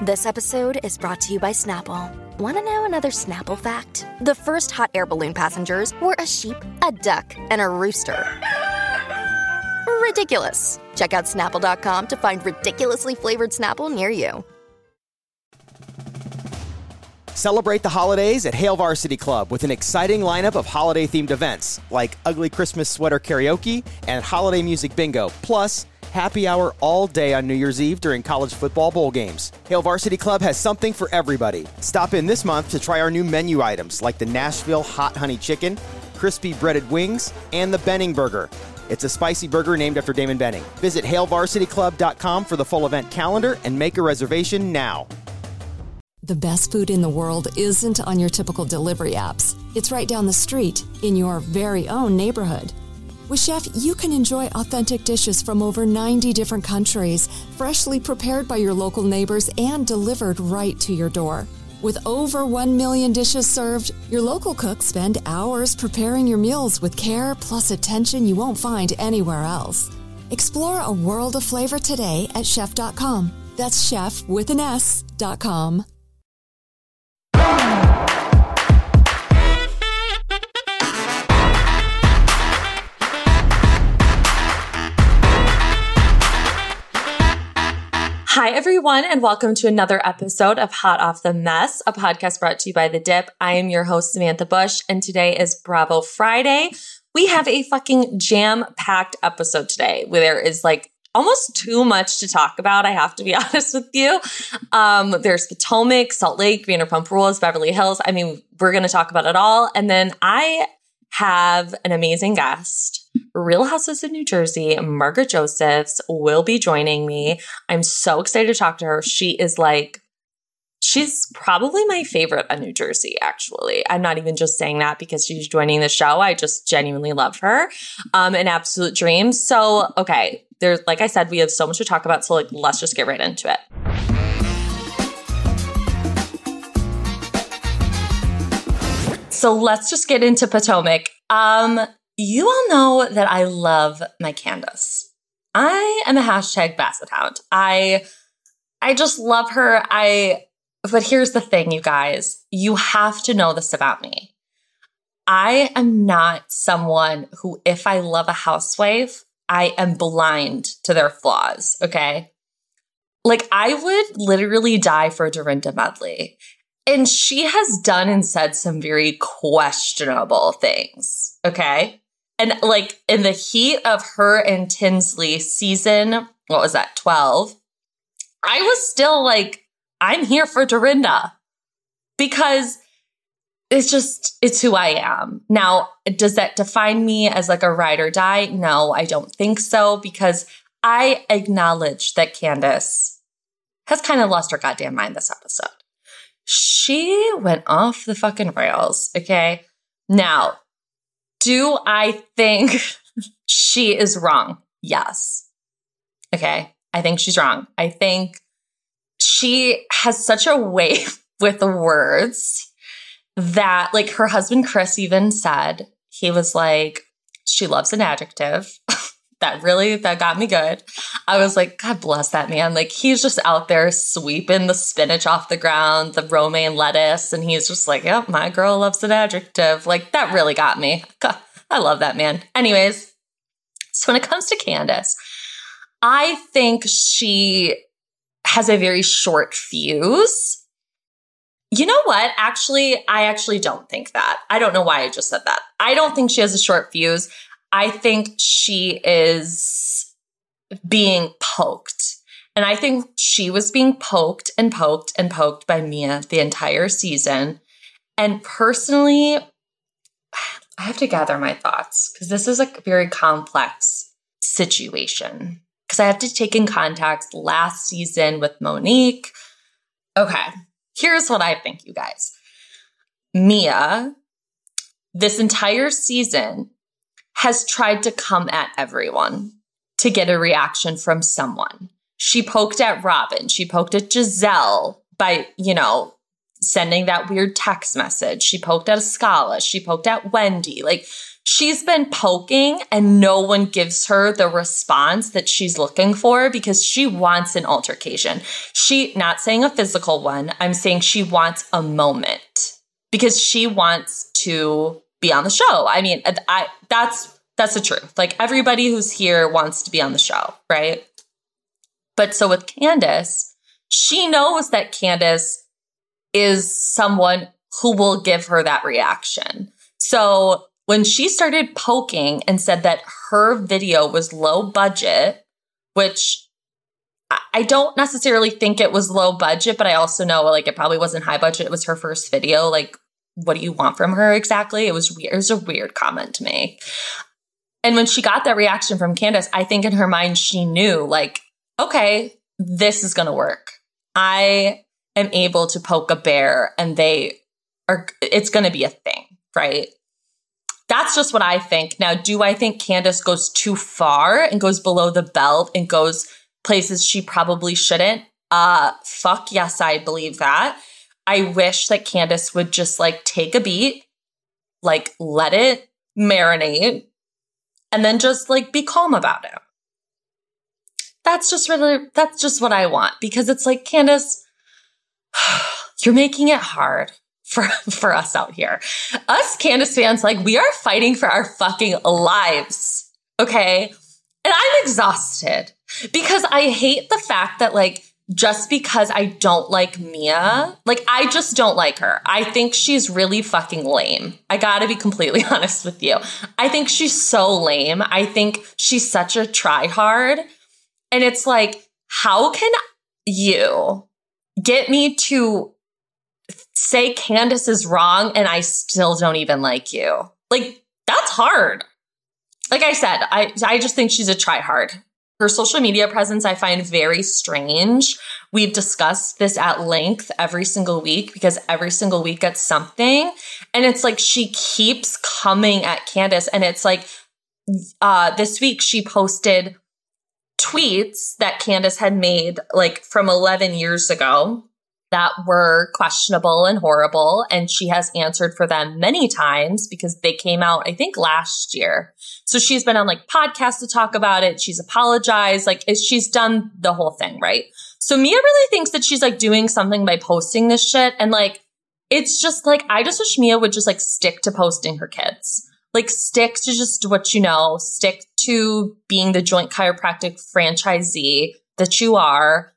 This episode is brought to you by Snapple. Want to know another Snapple fact? The first hot air balloon passengers were a sheep, a duck, and a rooster. Ridiculous. Check out snapple.com to find ridiculously flavored Snapple near you. Celebrate the holidays at Hail Varsity Club with an exciting lineup of holiday themed events like Ugly Christmas Sweater Karaoke and Holiday Music Bingo, plus happy hour all day on New Year's Eve during college football bowl games. Hail Varsity Club has something for everybody. Stop in this month to try our new menu items like the Nashville Hot Honey Chicken, crispy breaded wings, and the Benning Burger. It's a spicy burger named after Damon Benning. Visit HailVarsityClub.com for the full event calendar and make a reservation now. The best food in the world isn't on your typical delivery apps. It's right down the street in your very own neighborhood. With Shef, you can enjoy authentic dishes from over 90 different countries, freshly prepared by your local neighbors and delivered right to your door. With over 1 million dishes served, your local cooks spend hours preparing your meals with care plus attention you won't find anywhere else. Explore a world of flavor today at shef.com. That's shef with an S.com. Hi, everyone, and welcome to another episode of Hot Off the Mess, a podcast brought to you by The Dip. I am your host, Samantha Bush, and today is Bravo Friday. We have a fucking jam packed episode today where there is like almost too much to talk about. I have to be honest with you. Um, there's Potomac, Salt Lake, Vanderpump Rules, Beverly Hills. I mean, we're going to talk about it all. And then I have an amazing guest. Real Houses of New Jersey, Margaret Josephs will be joining me. I'm so excited to talk to her. She is like, she's probably my favorite on New Jersey, actually. I'm not even just saying that because she's joining the show. I just genuinely love her. Um, an absolute dream. So, okay, there's, like I said, we have so much to talk about. So, like, let's just get right into it. So let's just get into Potomac. Um, you all know that I love my Candace. I am a hashtag Bassett Hound. I I just love her. I but here's the thing, you guys. You have to know this about me. I am not someone who, if I love a housewife, I am blind to their flaws. Okay. Like I would literally die for Dorinda Medley. And she has done and said some very questionable things. Okay. And like in the heat of her and Tinsley season, what was that, 12? I was still like, I'm here for Dorinda because it's just, it's who I am. Now, does that define me as like a ride or die? No, I don't think so because I acknowledge that Candace has kind of lost her goddamn mind this episode she went off the fucking rails. Okay. Now, do I think she is wrong? Yes. Okay. I think she's wrong. I think she has such a way with the words that, like, her husband Chris even said, he was like, she loves an adjective. that really that got me good. I was like, God bless that man. Like he's just out there sweeping the spinach off the ground, the romaine lettuce, and he's just like, Yep, my girl loves an adjective. Like that really got me. God, I love that man. Anyways, so when it comes to Candace, I think she has a very short fuse. You know what? Actually, I actually don't think that. I don't know why I just said that. I don't think she has a short fuse. I think she is being poked. And I think she was being poked and poked and poked by Mia the entire season. And personally, I have to gather my thoughts because this is a very complex situation. because I have to take in context last season with Monique. Okay, here's what I think, you guys. Mia, this entire season, has tried to come at everyone to get a reaction from someone. She poked at Robyn, she poked at Gizelle by, you know, sending that weird text message. She poked at Askale, she poked at Wendy. Like, she's been poking and no one gives her the response that she's looking for because she wants an altercation. She not saying a physical one, I'm saying she wants a moment because she wants to be on the show. I mean, I that's that's the truth. Like everybody who's here wants to be on the show, right? But so with Candace, she knows that Candace is someone who will give her that reaction. So when she started poking and said that her video was low budget, which I don't necessarily think it was low budget, but I also know like it probably wasn't high budget. It was her first video. Like, what do you want from her exactly? It was weird. It was a weird comment to me. And when she got that reaction from Candace, I think in her mind she knew like, okay, this is going to work. I am able to poke a bear and they are, it's going to be a thing, right? That's just what I think. Now, do I think Candace goes too far and goes below the belt and goes places she probably shouldn't? Uh, fuck yes, I believe that. I wish that Candace would just like take a beat, like let it marinate, and then just like be calm about it. That's just really, that's just what I want because it's like, Candace, you're making it hard for, for us out here. Us Candace fans, like we are fighting for our fucking lives. Okay. And I'm exhausted because I hate the fact that like just because I don't like Mia, like I just don't like her. I think she's really fucking lame. I gotta be completely honest with you. I think she's so lame. I think she's such a tryhard. And it's like, how can you get me to say Candace is wrong and I still don't even like you. Like, that's hard. Like I said, I, I just think she's a tryhard. Her social media presence I find very strange. We've discussed this at length every single week because every single week gets something. And it's like she keeps coming at Candace. And it's like uh, this week she posted tweets that Candace had made like from 11 years ago that were questionable and horrible. And she has answered for them many times because they came out, I think, last year. So she's been on like podcasts to talk about it. She's apologized. Like she's done the whole thing, right? So Mia really thinks that she's like doing something by posting this shit. And like, it's just like, I just wish Mia would just like stick to posting her kids. Like stick to just what you know, stick to being the joint chiropractic franchisee that you are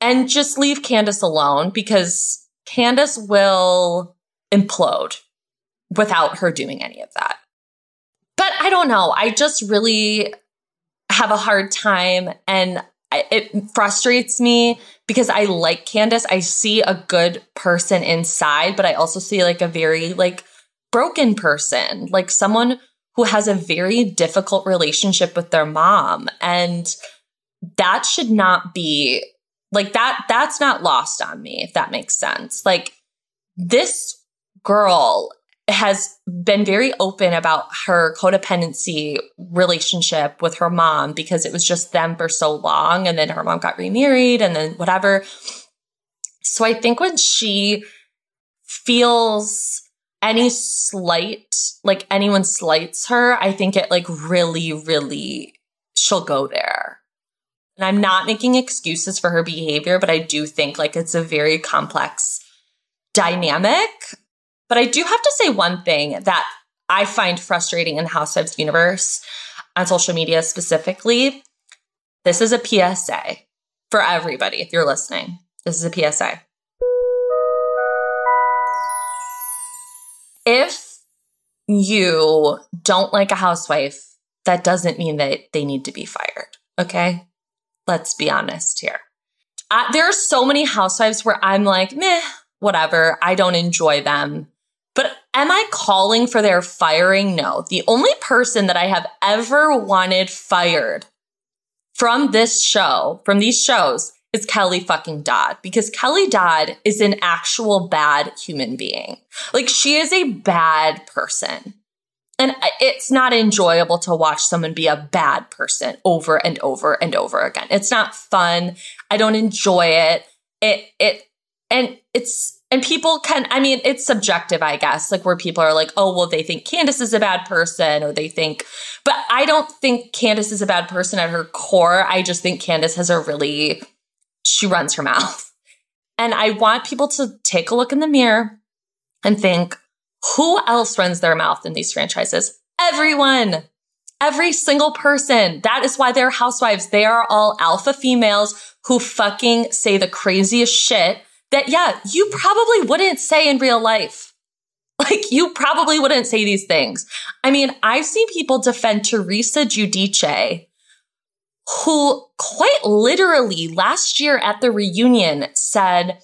and just leave Candace alone because Candace will implode without her doing any of that. But I don't know. I just really have a hard time and it frustrates me because I like Candace. I see a good person inside, but I also see like a very like broken person, like someone who has a very difficult relationship with their mom. And that should not be like that, that's not lost on me, if that makes sense. Like this girl has been very open about her codependency relationship with her mom because it was just them for so long. And then her mom got remarried and then whatever. So I think when she feels any slight, like anyone slights her, I think it like really, really, she'll go there. And I'm not making excuses for her behavior, but I do think like it's a very complex dynamic. But I do have to say one thing that I find frustrating in the Housewives universe on social media specifically. This is a PSA for everybody if you're listening. This is a PSA. If you don't like a housewife, that doesn't mean that they need to be fired. Okay. Let's be honest here. Uh, there are so many housewives where I'm like, meh, whatever. I don't enjoy them. But am I calling for their firing? No. The only person that I have ever wanted fired from this show, from these shows, is Kelly fucking Dodd because Kelly Dodd is an actual bad human being. Like she is a bad person. And it's not enjoyable to watch someone be a bad person over and over and over again. It's not fun. I don't enjoy it. It, it, and it's, and people can, I mean, it's subjective, I guess, like where people are like, oh, well, they think Candace is a bad person or they think, but I don't think Candace is a bad person at her core. I just think Candace has a really, she runs her mouth. And I want people to take a look in the mirror and think, who else runs their mouth in these franchises? Everyone. Every single person. That is why they're housewives. They are all alpha females who fucking say the craziest shit that, yeah, you probably wouldn't say in real life. Like, you probably wouldn't say these things. I mean, I've seen people defend Teresa Giudice, who quite literally last year at the reunion said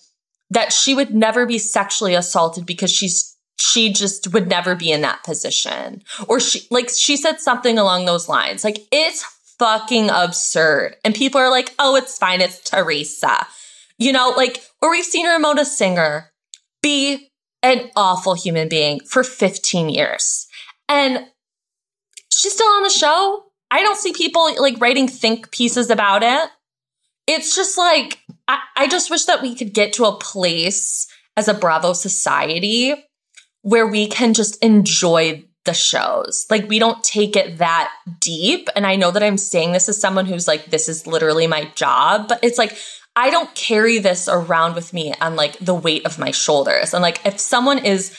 that she would never be sexually assaulted because she's she just would never be in that position. Or she like she said something along those lines. Like it's fucking absurd. And people are like, "Oh, it's fine. It's Teresa." You know, like, or we've seen Ramona Singer be an awful human being for 15 years. And she's still on the show. I don't see people like writing think pieces about it. It's just like, I, I just wish that we could get to a place as a Bravo society where we can just enjoy the shows. Like we don't take it that deep. And I know that I'm saying this as someone who's like, this is literally my job, but it's like, I don't carry this around with me on like the weight of my shoulders. And like if someone is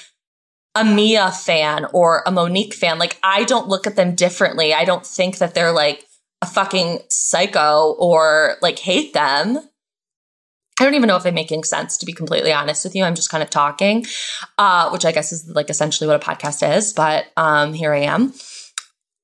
a Mia fan or a Monique fan, like I don't look at them differently. I don't think that they're like a fucking psycho or like hate them. I don't even know if I'm making sense to be completely honest with you. I'm just kind of talking, uh, which I guess is like essentially what a podcast is, but um, here I am.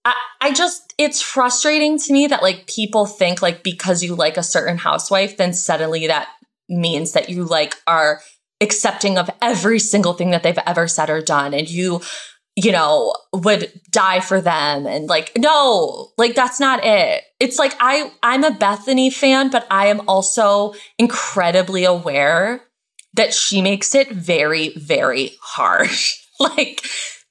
I, I just, it's frustrating to me that like people think like because you like a certain housewife, then suddenly that means that you like are accepting of every single thing that they've ever said or done. And you, you know, would die for them. And like, no, like that's not it. It's like I, I'm a Bethany fan, but I am also incredibly aware that she makes it very, very hard. like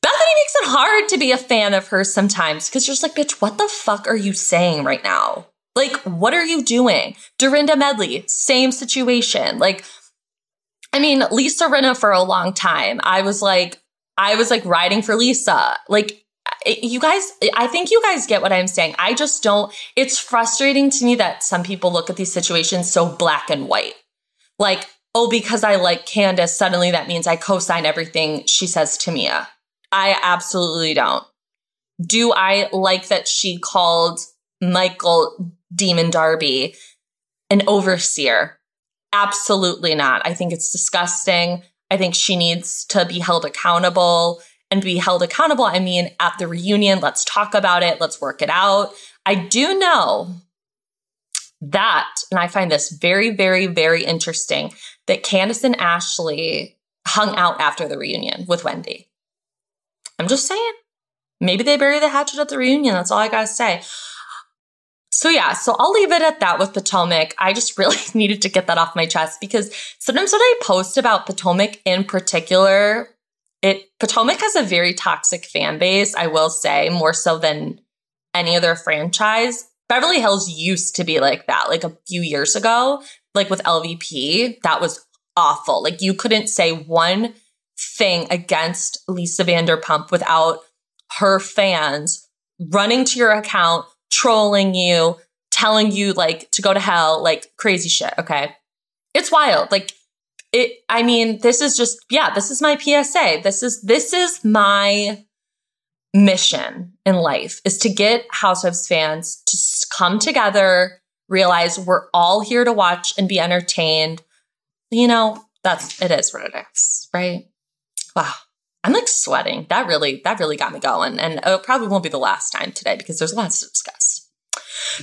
Bethany makes it hard to be a fan of hers sometimes because you're just like, bitch, what the fuck are you saying right now? Like, what are you doing? Dorinda Medley, same situation. Like, I mean, Lisa Rinna for a long time. I was like, I was like riding for Lisa. Like, you guys, I think you guys get what I'm saying. I just don't, it's frustrating to me that some people look at these situations so black and white. Like, oh, because I like Candace, suddenly that means I co sign everything she says to Mia. I absolutely don't. Do I like that she called Michael Demon Darby an overseer? Absolutely not. I think it's disgusting. I think she needs to be held accountable and be held accountable. I mean, at the reunion, let's talk about it. Let's work it out. I do know that, and I find this very, very, very interesting that Candace and Ashley hung out after the reunion with Wendy. I'm just saying. Maybe they bury the hatchet at the reunion. That's all I gotta say. So yeah, so I'll leave it at that with Potomac. I just really needed to get that off my chest because sometimes when I post about Potomac in particular, it Potomac has a very toxic fan base, I will say, more so than any other franchise. Beverly Hills used to be like that, like a few years ago, like with LVP, that was awful. Like you couldn't say one thing against Lisa Vanderpump without her fans running to your account, trolling you, telling you like to go to hell, like crazy shit. Okay. It's wild. Like it, I mean, this is just, yeah, this is my PSA. This is, this is my mission in life is to get Housewives fans to come together, realize we're all here to watch and be entertained. You know, that's, it is what it is, right? Wow. I'm like sweating. That really, that really got me going. And oh, it probably won't be the last time today because there's lots to discuss.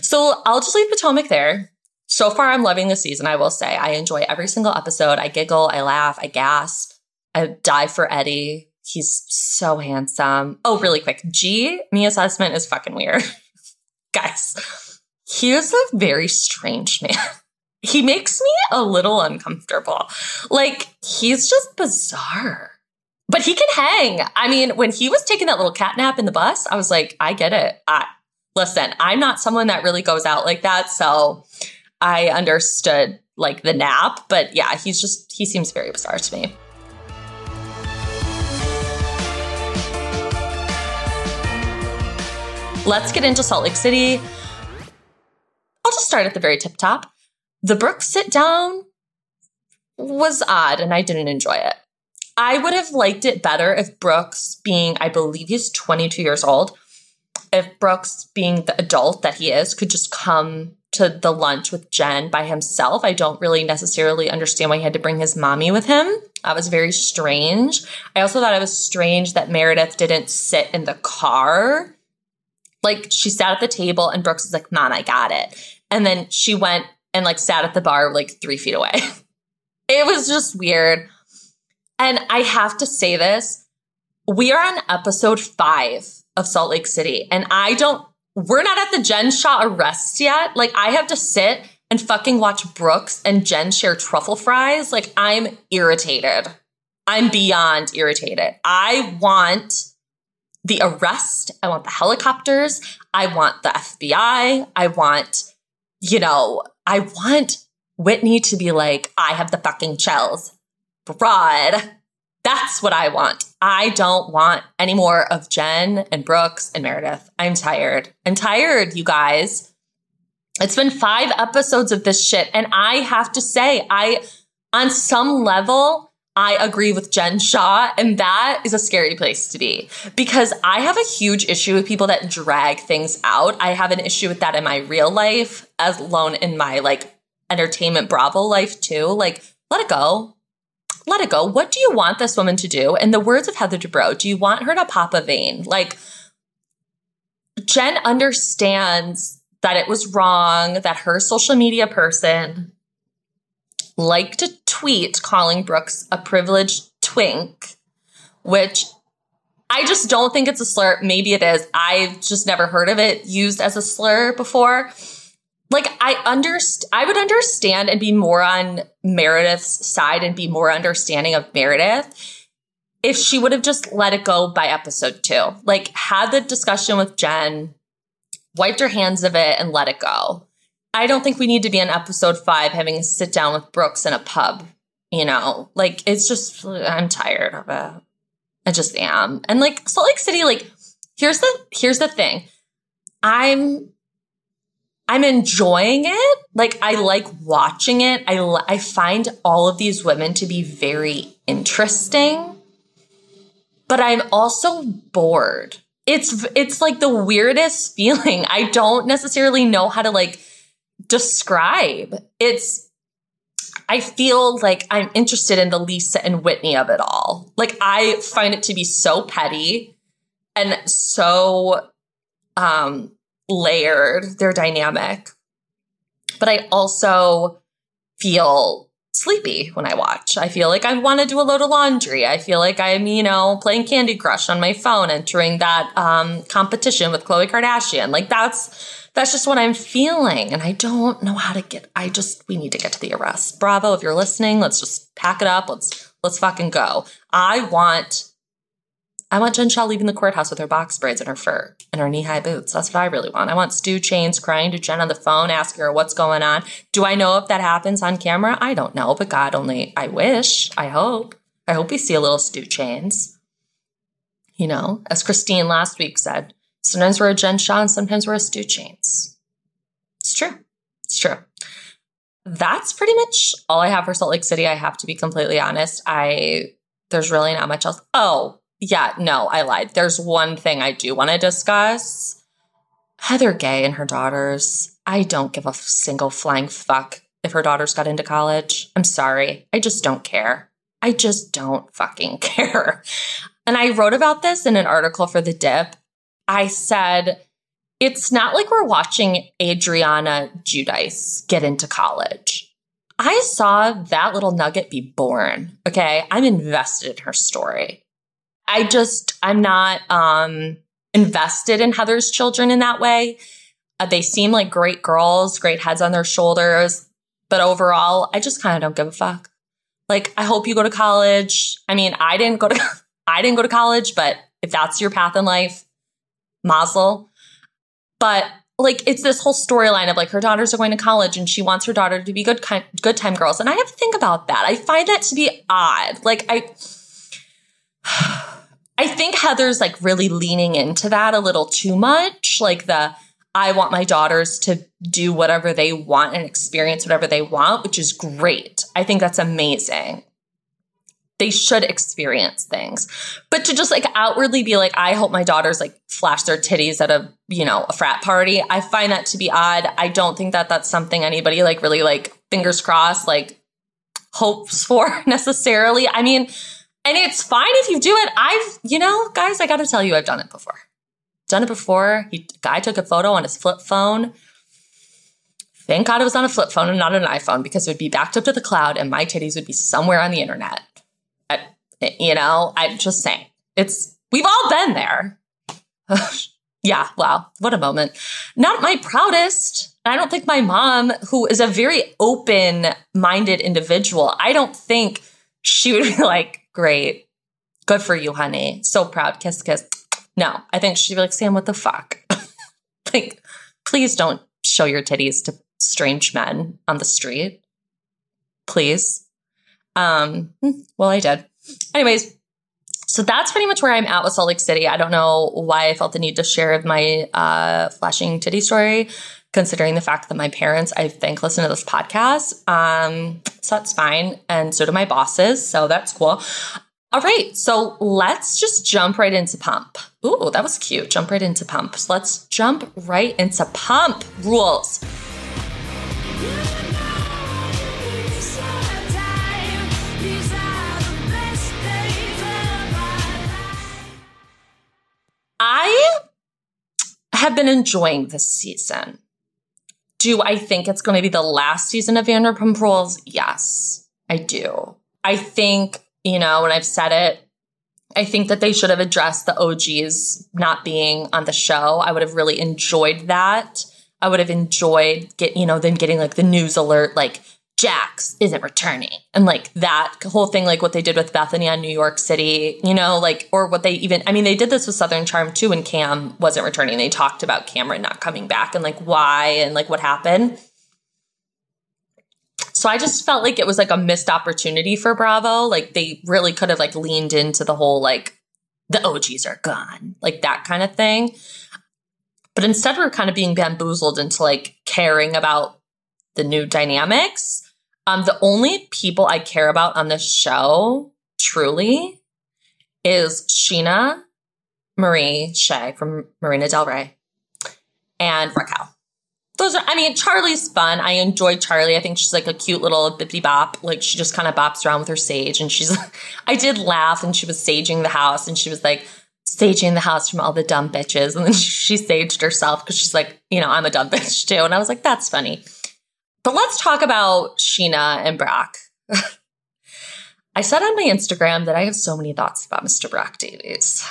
So I'll just leave Potomac there. So far, I'm loving the season. I will say I enjoy every single episode. I giggle, I laugh, I gasp, I die for Eddie. He's so handsome. Oh, really quick. G, Mia's husband is fucking weird. Guys, he is a very strange man. he makes me a little uncomfortable. Like, he's just bizarre. But he can hang. I mean, when he was taking that little cat nap in the bus, I was like, I get it. I, listen, I'm not someone that really goes out like that. So I understood like the nap. But yeah, he's just, he seems very bizarre to me. Let's get into Salt Lake City. I'll just start at the very tip top. The Brooks sit down was odd and I didn't enjoy it. I would have liked it better if Brooks, being, I believe he's 22 years old, if Brooks, being the adult that he is, could just come to the lunch with Jen by himself. I don't really necessarily understand why he had to bring his mommy with him. That was very strange. I also thought it was strange that Meredith didn't sit in the car. Like she sat at the table and Brooks was like, Mom, I got it. And then she went and like sat at the bar like three feet away. it was just weird. And I have to say this we are on episode five of Salt Lake City, and I don't, we're not at the Jen Shah arrest yet. Like, I have to sit and fucking watch Brooks and Jen share truffle fries. Like, I'm irritated. I'm beyond irritated. I want the arrest. I want the helicopters. I want the FBI. I want, you know, I want Whitney to be like, I have the fucking chills. Broad. That's what I want. I don't want any more of Jen and Brooks and Meredith. I'm tired. I'm tired, you guys. It's been five episodes of this shit. And I have to say, I, on some level, I agree with Jen Shah. And that is a scary place to be because I have a huge issue with people that drag things out. I have an issue with that in my real life, as alone in my like entertainment Bravo life too. Like, let it go let it go. What do you want this woman to do? In the words of Heather Dubrow, do you want her to pop a vein? Like, Jen understands that it was wrong, that her social media person liked a tweet calling Brooks a privileged twink, which I just don't think it's a slur. Maybe it is. I've just never heard of it used as a slur before like I underst I would understand and be more on Meredith's side and be more understanding of Meredith if she would have just let it go by episode two. Like had the discussion with Jen, wiped her hands of it and let it go. I don't think we need to be in episode five having a sit down with Brooks in a pub. You know, like it's just I'm tired of it. I just am. And like Salt Lake City, like here's the here's the thing. I'm I'm enjoying it. Like I like watching it. I I find all of these women to be very interesting. But I'm also bored. It's it's like the weirdest feeling. I don't necessarily know how to like describe. It's I feel like I'm interested in the Lisa and Whitney of it all. Like I find it to be so petty and so um layered, they're dynamic. But I also feel sleepy when I watch. I feel like I want to do a load of laundry. I feel like I'm, you know, playing Candy Crush on my phone, entering that um, competition with Khloe Kardashian. Like that's that's just what I'm feeling, and I don't know how to get. I just we need to get to the arrest. Bravo, if you're listening, let's just pack it up. Let's let's fucking go. I want I want Jen Shah leaving the courthouse with her box braids and her fur and her knee high boots. That's what I really want. I want Stu Chains crying to Jen on the phone, asking her what's going on. Do I know if that happens on camera? I don't know, but God only, I wish, I hope. I hope we see a little Stu Chains. You know, as Christine last week said, sometimes we're a Jen Shah and sometimes we're a Stu Chains. It's true. It's true. That's pretty much all I have for Salt Lake City. I have to be completely honest. I, there's really not much else. Oh, yeah, no, I lied. There's one thing I do want to discuss. Heather Gay and her daughters. I don't give a single flying fuck if her daughters got into college. I'm sorry. I just don't care. I just don't fucking care. And I wrote about this in an article for The Dip. I said, it's not like we're watching Audriana Giudice get into college. I saw that little nugget be born. Okay. I'm invested in her story. I just, I'm not um, invested in Heather's children in that way. Uh, they seem like great girls, great heads on their shoulders. But overall, I just kind of don't give a fuck. Like, I hope you go to college. I mean, I didn't go to, I didn't go to college, but if that's your path in life, mazel. But like, it's this whole storyline of like her daughters are going to college and she wants her daughter to be good, kind, good time girls. And I have to think about that. I find that to be odd. Like, I, I think Heather's like really leaning into that a little too much. Like the, I want my daughters to do whatever they want and experience whatever they want, which is great. I think that's amazing. They should experience things. But to just like outwardly be like, I hope my daughters like flash their titties at a, you know, a frat party, I find that to be odd. I don't think that that's something anybody like really like fingers crossed, like hopes for necessarily. I mean, and it's fine if you do it. I've, you know, guys, I got to tell you, I've done it before. Done it before. He, guy took a photo on his flip phone. Thank God it was on a flip phone and not an iPhone because it would be backed up to the cloud and my titties would be somewhere on the internet. I, you know, I'm just saying. It's, we've all been there. yeah, wow, what a moment. Not my proudest. I don't think my mom, who is a very open minded individual, I don't think she would be like, great. Good for you, honey. So proud. Kiss, kiss. No, I think she'd be like, Sam, what the fuck? like, please don't show your titties to strange men on the street. Please. Um, hmm, well, I did. Anyways, so that's pretty much where I'm at with Salt Lake City. I don't know why I felt the need to share my uh, flashing titty story, considering the fact that my parents, I think, listen to this podcast. Um, so that's fine. And so do my bosses. So that's cool. All right. So let's just jump right into pump. Ooh, that was cute. Jump right into pump. So let's jump right into pump rules. I have been enjoying this season. Do I think it's going to be the last season of Vanderpump Rules? Yes, I do. I think, you know, when I've said it, I think that they should have addressed the OGs not being on the show. I would have really enjoyed that. I would have enjoyed get, you know, then getting like the news alert, like Jax isn't returning. And like that whole thing, like what they did with Bethany on New York City, you know, like, or what they even, I mean, they did this with Southern Charm too when Cam wasn't returning. They talked about Cameran not coming back and like why and like what happened. So I just felt like it was like a missed opportunity for Bravo. Like they really could have like leaned into the whole like the OGs are gone, like that kind of thing. But instead, we're kind of being bamboozled into like caring about the new dynamics um, the only people I care about on this show, truly, is Scheana, Marie, Shay from Marina Del Rey, and Raquel. Those are, I mean, Charli's fun. I enjoy Charlie. I think she's like a cute little bippy bop. Like she just kind of bops around with her sage. And she's, I did laugh and she was saging the house and she was like, saging the house from all the dumb bitches. And then she, she saged herself because she's like, you know, I'm a dumb bitch too. And I was like, that's funny. But let's talk about Scheana and Brock. I said on my Instagram that I have so many thoughts about Mr. Brock Davies.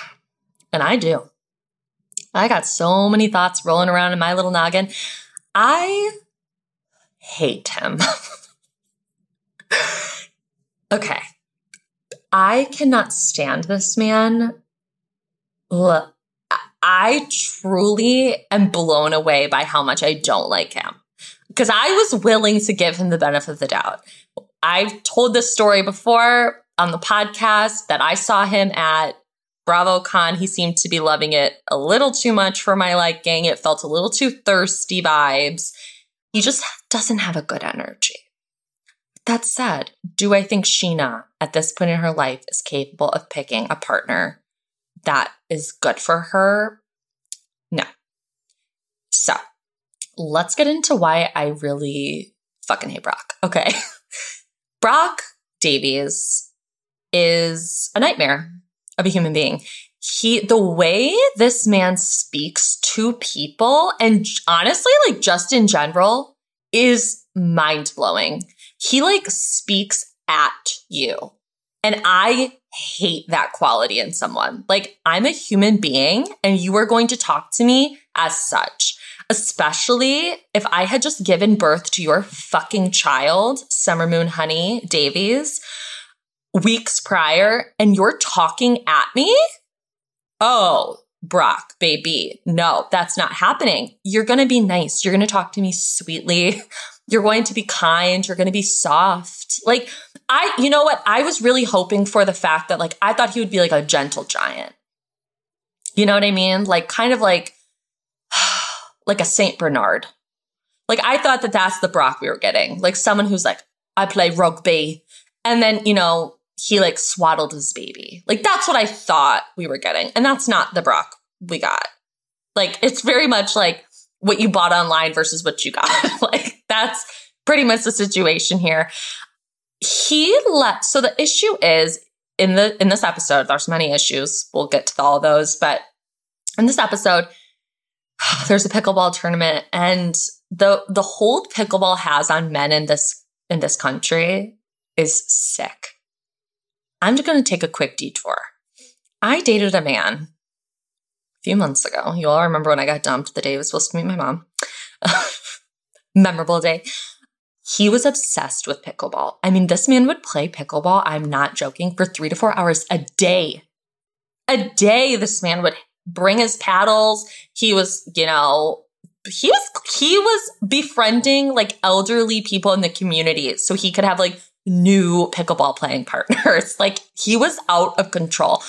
And I do. I got so many thoughts rolling around in my little noggin. I hate him. okay. I cannot stand this man. Look, I truly am blown away by how much I don't like him because I was willing to give him the benefit of the doubt. I've told this story before on the podcast that I saw him at BravoCon. He seemed to be loving it a little too much for my liking. It felt a little too thirsty vibes. He just doesn't have a good energy. That said, do I think Scheana at this point in her life is capable of picking a partner that is good for her? No. So let's get into why I really fucking hate Brock. Okay. Brock Davies is a nightmare of a human being. He, the way this man speaks to people and honestly, like just in general, is mind blowing. He like speaks at you. And I hate that quality in someone. Like, I'm a human being and you are going to talk to me as such. Especially if I had just given birth to your fucking child, Summer Moon Honey Davies, weeks prior, and you're talking at me? Oh, Brock, baby, no, that's not happening. You're going to be nice. You're going to talk to me sweetly. You're going to be kind. You're going to be soft. Like, I, you know what? I was really hoping for the fact that, like, I thought he would be like a gentle giant. You know what I mean? Like, kind of like, like a Saint Bernard. Like, I thought that that's the Brock we were getting. Like, someone who's like, I play rugby. And then, you know, he like swaddled his baby. Like, that's what I thought we were getting. And that's not the Brock we got. Like, it's very much like, what you bought online versus what you got. like that's pretty much the situation here. He left. so the issue is in the in this episode, there's many issues. We'll get to all those, but in this episode, there's a pickleball tournament and the the hold pickleball has on men in this in this country is sick. I'm just going to take a quick detour. I dated a man a few months ago. You all remember when I got dumped the day I was supposed to meet my mom. Memorable day. He was obsessed with pickleball. I mean, this man would play pickleball, I'm not joking, for three to four hours a day. A day, this man would bring his paddles. He was, you know, he was he was befriending like elderly people in the community so he could have like new pickleball playing partners. like he was out of control.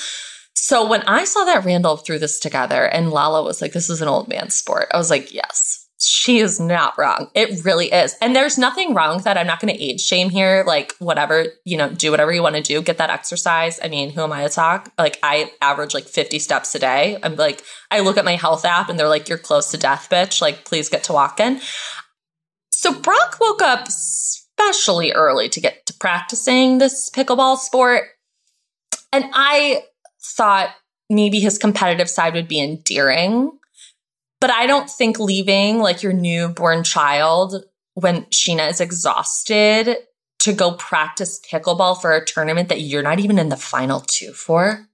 So when I saw that Randall threw this together and Lala was like, this is an old man sport, I was like, yes, she is not wrong. It really is. And there's nothing wrong with that. I'm not going to age shame here. Like, whatever, you know, do whatever you want to do, get that exercise. I mean, who am I to talk? Like, I average like 50 steps a day. I'm like, I look at my health app and they're like, you're close to death, bitch. Like, please get to walking. So Brock woke up especially early to get to practicing this pickleball sport. And I thought maybe his competitive side would be endearing. But I don't think leaving like your newborn child when Scheana is exhausted to go practice pickleball for a tournament that you're not even in the final two for.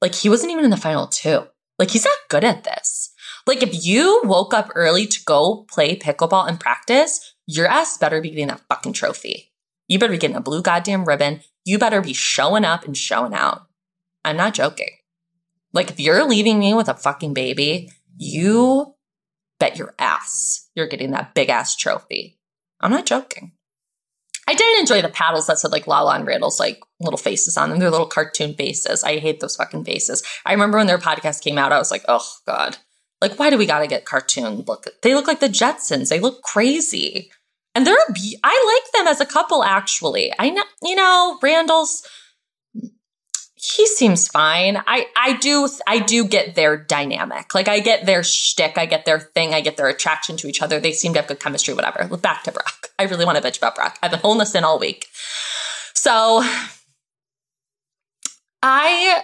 Like he wasn't even in the final two. Like he's not good at this. Like if you woke up early to go play pickleball and practice, your ass better be getting that fucking trophy. You better be getting a blue goddamn ribbon. You better be showing up and showing out. I'm not joking. Like, if you're leaving me with a fucking baby, you bet your ass you're getting that big ass trophy. I'm not joking. I didn't enjoy the paddles that said like Lala and Randall's like little faces on them. They're little cartoon faces. I hate those fucking faces. I remember when their podcast came out, I was like, oh God. Like, why do we gotta get cartoon look? They look like the Jetsons. They look crazy and they're a be- I like them as a couple actually. I know you know Randall's he seems fine. I I do I do get their dynamic. Like I get their shtick, I get their thing, I get their attraction to each other. They seem to have good chemistry, whatever. Back to Brock. I really want to bitch about Brock. I've been holding this in all week. So I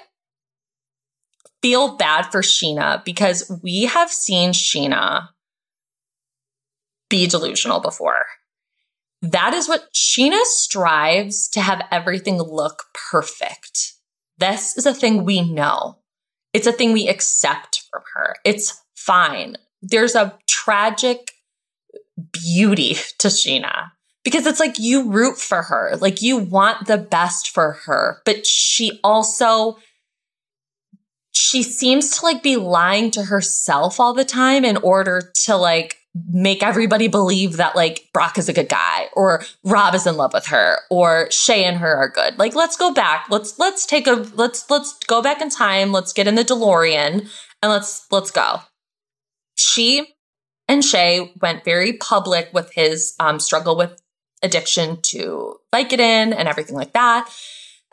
feel bad for Scheana because we have seen Scheana be delusional before. That is what Scheana strives to have everything look perfect. This is a thing we know. It's a thing we accept from her. It's fine. There's a tragic beauty to Scheana because it's like you root for her, like you want the best for her, but she also she seems to like be lying to herself all the time in order to like make everybody believe that like Brock is a good guy or Rob is in love with her or Shay and her are good. Like let's go back. Let's let's take a let's let's go back in time. Let's get in the DeLorean and let's let's go. She and Shay went very public with his um, struggle with addiction to Vicodin and everything like that.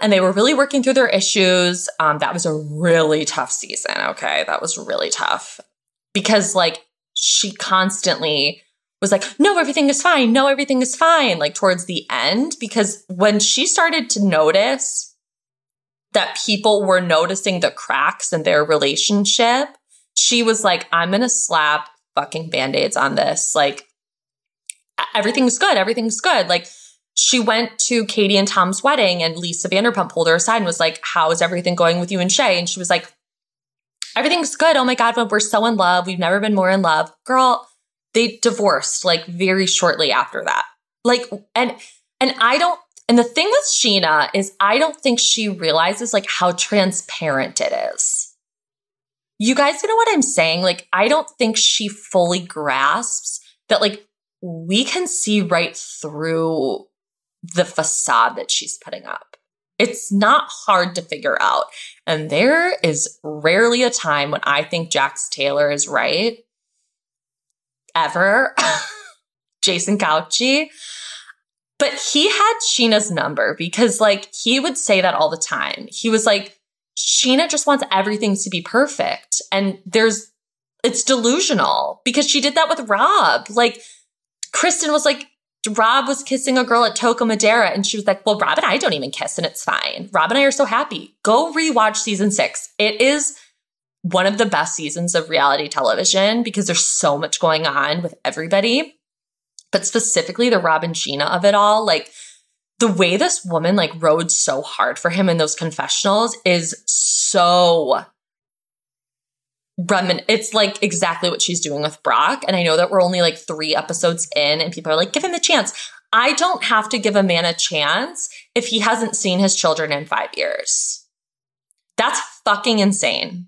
And they were really working through their issues. Um, that was a really tough season. Okay. That was really tough because like she constantly was like, no, everything is fine. No, everything is fine. Like towards the end, because when she started to notice that people were noticing the cracks in their relationship, she was like, I'm going to slap fucking band aids on this. Like, everything's good. Everything's good. Like, she went to Katie and Tom's wedding and Lisa Vanderpump pulled her aside and was like, How is everything going with you and Shay? And she was like, everything's good. Oh my God, we're so in love. We've never been more in love. Girl, they divorced like very shortly after that. Like, and, and I don't, and the thing with Scheana is I don't think she realizes like how transparent it is. You guys know what I'm saying? Like, I don't think she fully grasps that like we can see right through the facade that she's putting up. It's not hard to figure out. And there is rarely a time when I think Jax Taylor is right. Ever. Jason Cauchi. But he had Scheana's number because, like, he would say that all the time. He was like, Scheana just wants everything to be perfect. And there's, it's delusional because she did that with Rob. Like, Kristen was like, Rob was kissing a girl at Toca Madera and she was like, Well, Rob and I don't even kiss and it's fine. Rob and I are so happy. Go rewatch season six. It is one of the best seasons of reality television because there's so much going on with everybody. But specifically the Rob and Scheana of it all, like the way this woman like rode so hard for him in those confessionals is so remin it's like exactly what she's doing with Brock. And I know that we're only like three episodes in and people are like, give him a chance. I don't have to give a man a chance if he hasn't seen his children in five years. That's fucking insane.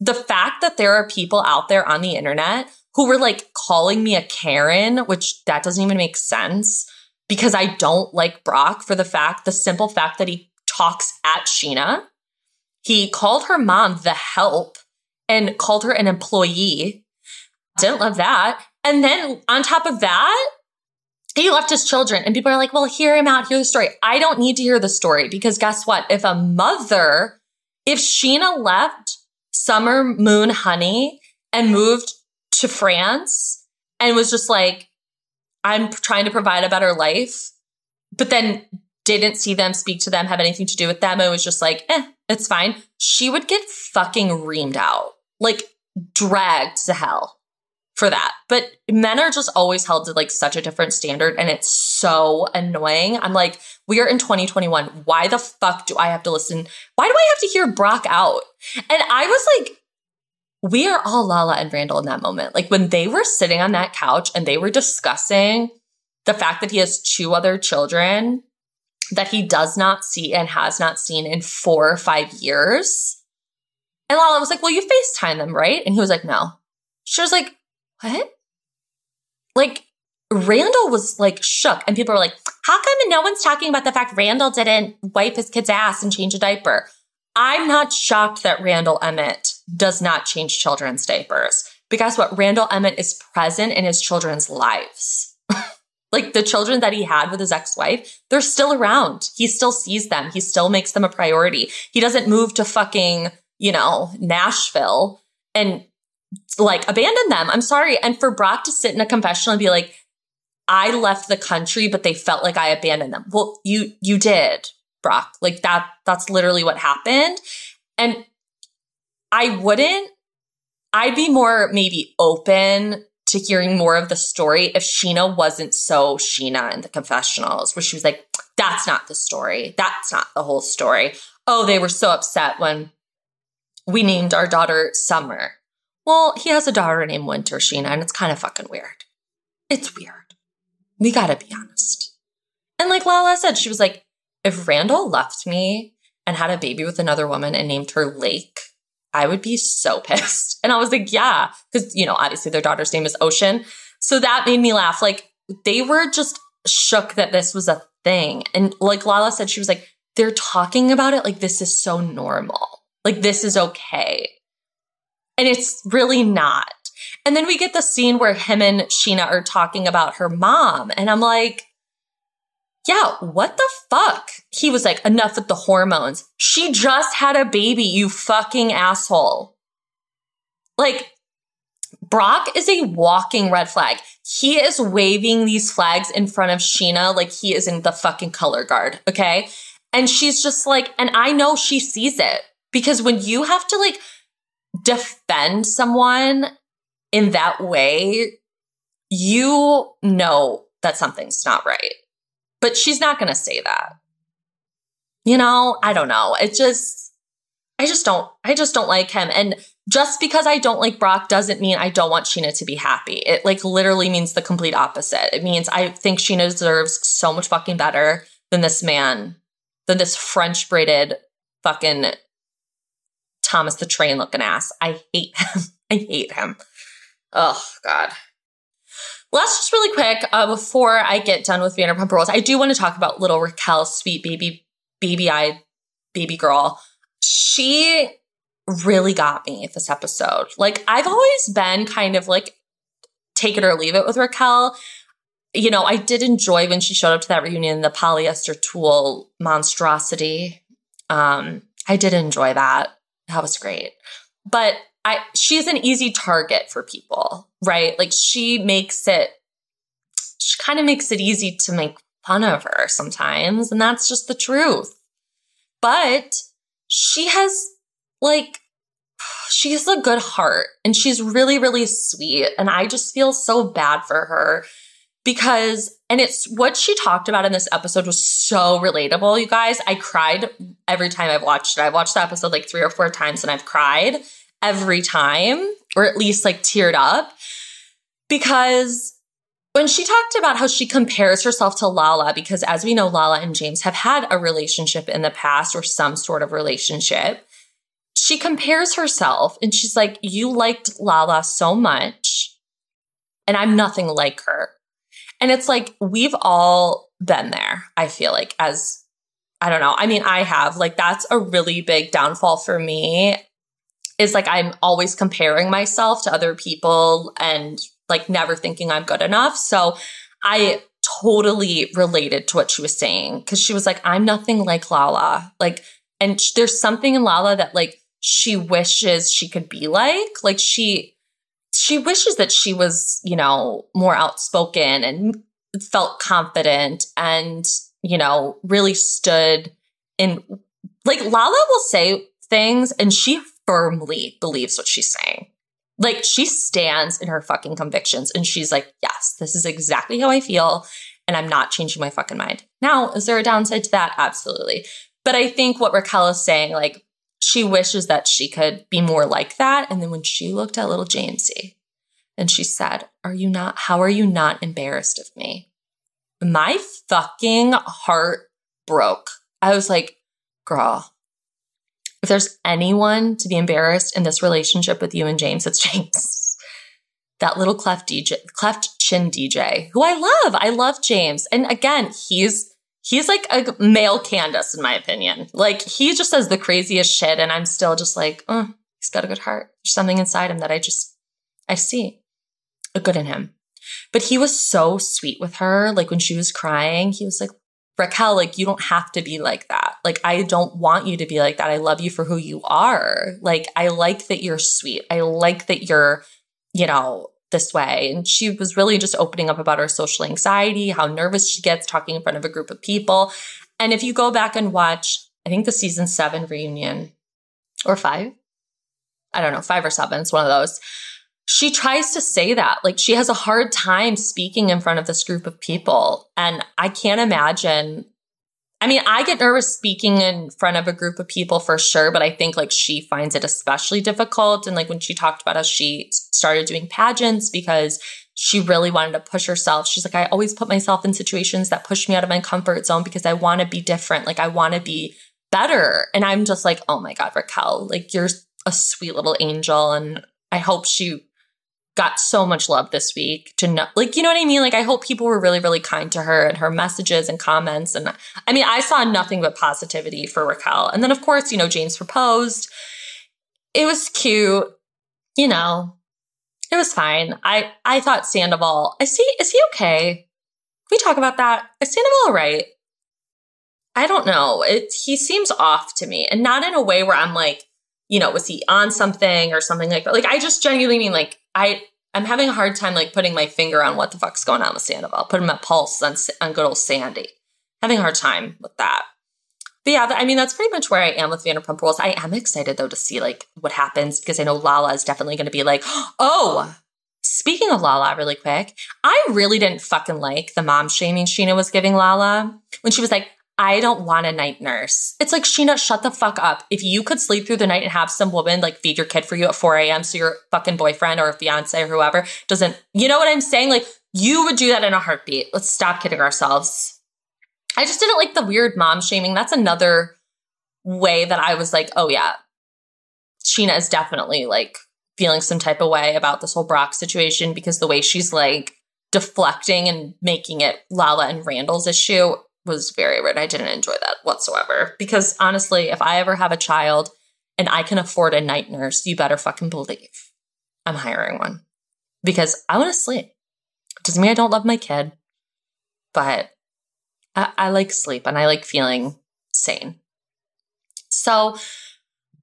The fact that there are people out there on the internet who were like calling me a Karen, which that doesn't even make sense because I don't like Brock for the fact, the simple fact that he talks at Scheana. He called her mom the help and called her an employee. Didn't love that. And then on top of that, he left his children and people are like, well, hear him out, hear the story. I don't need to hear the story because guess what? If a mother, if Scheana left Summer Moon Honey and moved to France and was just like, I'm trying to provide a better life, but then didn't see them, speak to them, have anything to do with them. It was just like, eh, it's fine. She would get fucking reamed out like dragged to hell for that. But men are just always held to like such a different standard and it's so annoying. I'm like, we are in 2021. Why the fuck do I have to listen? Why do I have to hear Brock out? And I was like, we are all Lala and Randall in that moment. Like when they were sitting on that couch and they were discussing the fact that he has two other children that he does not see and has not seen in four or five years. And Lala was like, Well, you FaceTime them, right? And he was like, No. She was like, What? Like, Randall was like shook, and people were like, How come no one's talking about the fact Randall didn't wipe his kid's ass and change a diaper? I'm not shocked that Randall Emmett does not change children's diapers. Because what? Randall Emmett is present in his children's lives. like the children that he had with his ex-wife, they're still around. He still sees them. He still makes them a priority. He doesn't move to fucking you know, Nashville and like abandon them. I'm sorry. And for Brock to sit in a confessional and be like, I left the country, but they felt like I abandoned them. Well, you, you did, Brock. Like that, that's literally what happened. And I wouldn't, I'd be more maybe open to hearing more of the story if Scheana wasn't so Scheana in the confessionals, where she was like, that's not the story. That's not the whole story. Oh, they were so upset when we named our daughter Summer. Well, he has a daughter named Winter, Scheana, and it's kind of fucking weird. It's weird. We gotta be honest. And like Lala said, she was like, if Randall left me and had a baby with another woman and named her Lake, I would be so pissed. And I was like, yeah, because, you know, obviously their daughter's name is Ocean. So that made me laugh. Like they were just shook that this was a thing. And like Lala said, she was like, they're talking about it like this is so normal. Like, this is okay. And it's really not. And then we get the scene where him and Scheana are talking about her mom. And I'm like, yeah, what the fuck? He was like, enough with the hormones. She just had a baby, you fucking asshole. Like, Brock is a walking red flag. He is waving these flags in front of Scheana like he is in the fucking color guard. Okay. And she's just like, and I know she sees it. Because when you have to like defend someone in that way, you know that something's not right. But she's not going to say that. You know, I don't know. It just, I just don't, I just don't like him. And just because I don't like Brock doesn't mean I don't want Scheana to be happy. It like literally means the complete opposite. It means I think Scheana deserves so much fucking better than this man, than this French braided fucking Thomas the Train looking ass. I hate him. I hate him. Oh, God. Let's just really quick, uh, before I get done with Vanderpump Rules, I do want to talk about little Raquel, sweet baby, baby eyed baby girl. She really got me this episode. Like, I've always been kind of like take it or leave it with Raquel. You know, I did enjoy when she showed up to that reunion, the polyester tulle monstrosity. Um, I did enjoy that. That was great. But I she's an easy target for people, right? Like she makes it she kind of makes it easy to make fun of her sometimes, and that's just the truth. But she has like she has a good heart and she's really really sweet and I just feel so bad for her because and it's what she talked about in this episode was so relatable you guys. I cried every time i've watched it. I've watched the episode like three or four times and i've cried every time or at least like teared up. Because when she talked about how she compares herself to Lala, because as we know, Lala and James have had a relationship in the past or some sort of relationship, she compares herself and she's like, You liked Lala so much, and I'm nothing like her. And it's like, we've all been there, I feel like, as I don't know. I mean, I have. Like, that's a really big downfall for me is like I'm always comparing myself to other people and like never thinking I'm good enough. So I totally related to what she was saying because she was like, I'm nothing like Lala. Like, and there's something in Lala that like she wishes she could be like. Like, she, she wishes that she was, you know, more outspoken and felt confident and, you know, really stood in like Lala will say things and she firmly believes what she's saying. Like she stands in her fucking convictions and she's like, yes, this is exactly how I feel. And I'm not changing my fucking mind. Now, is there a downside to that? Absolutely. But I think what Raquel is saying, like, she wishes that she could be more like that. And then when she looked at little Jamesy and she said, Are you not, how are you not embarrassed of me? My fucking heart broke. I was like, Girl, if there's anyone to be embarrassed in this relationship with you and James, it's James. That little cleft DJ, cleft chin DJ, who I love. I love James. And again, he's he's like a male Candace, in my opinion. Like he just says the craziest shit, and I'm still just like, oh, he's got a good heart. There's something inside him that I just I see a good in him. But he was so sweet with her. Like when she was crying, he was like, Raquel, like, you don't have to be like that. Like, I don't want you to be like that. I love you for who you are. Like, I like that you're sweet. I like that you're, you know, this way. And she was really just opening up about her social anxiety, how nervous she gets talking in front of a group of people. And if you go back and watch, I think the season seven reunion or five, I don't know, five or seven, it's one of those she tries to say that. Like she has a hard time speaking in front of this group of people. And I can't imagine. I mean, I get nervous speaking in front of a group of people for sure, but I think like she finds it especially difficult. And like when she talked about how she started doing pageants because she really wanted to push herself. She's like, I always put myself in situations that push me out of my comfort zone because I want to be different. Like I want to be better. And I'm just like, oh my God, Raquel, like you're a sweet little angel. And I hope she got so much love this week to know like you know what i mean? Like i hope people were really really kind to her and her messages and comments. And i mean i saw nothing but positivity for raquel. And then of course you know james proposed. It was cute. You know it was fine. I i thought sandoval is he is he okay? Can we talk about that? Is sandoval all right? I don't know. It he seems off to me. And not in a way where i'm like you know, was he on something or something like that? Like, I just genuinely mean, like, I, I'm having a hard time, like, putting my finger on what the fuck's going on with Sandoval. Put him at pulse on, on good old Sandy. Having a hard time with that. But yeah, I mean, that's pretty much where I am with Vanderpump Rules. I am excited, though, to see, like, what happens because I know Lala is definitely going to be like, oh, Speaking of Lala, really quick, I really didn't fucking like the mom shaming Scheana was giving Lala when she was like, I don't want a night nurse. It's like, Scheana, shut the fuck up. If you could sleep through the night and have some woman like feed your kid for you at 4 a.m. so your fucking boyfriend or fiance or whoever doesn't, you know what I'm saying? Like, you would do that in a heartbeat. Let's stop kidding ourselves. I just didn't like the weird mom shaming. That's another way that I was like, oh yeah, Scheana is definitely like feeling some type of way about this whole Brock situation because the way she's like deflecting and making it Lala and Randall's issue was very weird. I didn't enjoy that whatsoever. Because honestly, if I ever have a child and I can afford a night nurse, you better fucking believe I'm hiring one. Because I want to sleep. Doesn't mean I don't love my kid, but I, I like sleep and I like feeling sane. So,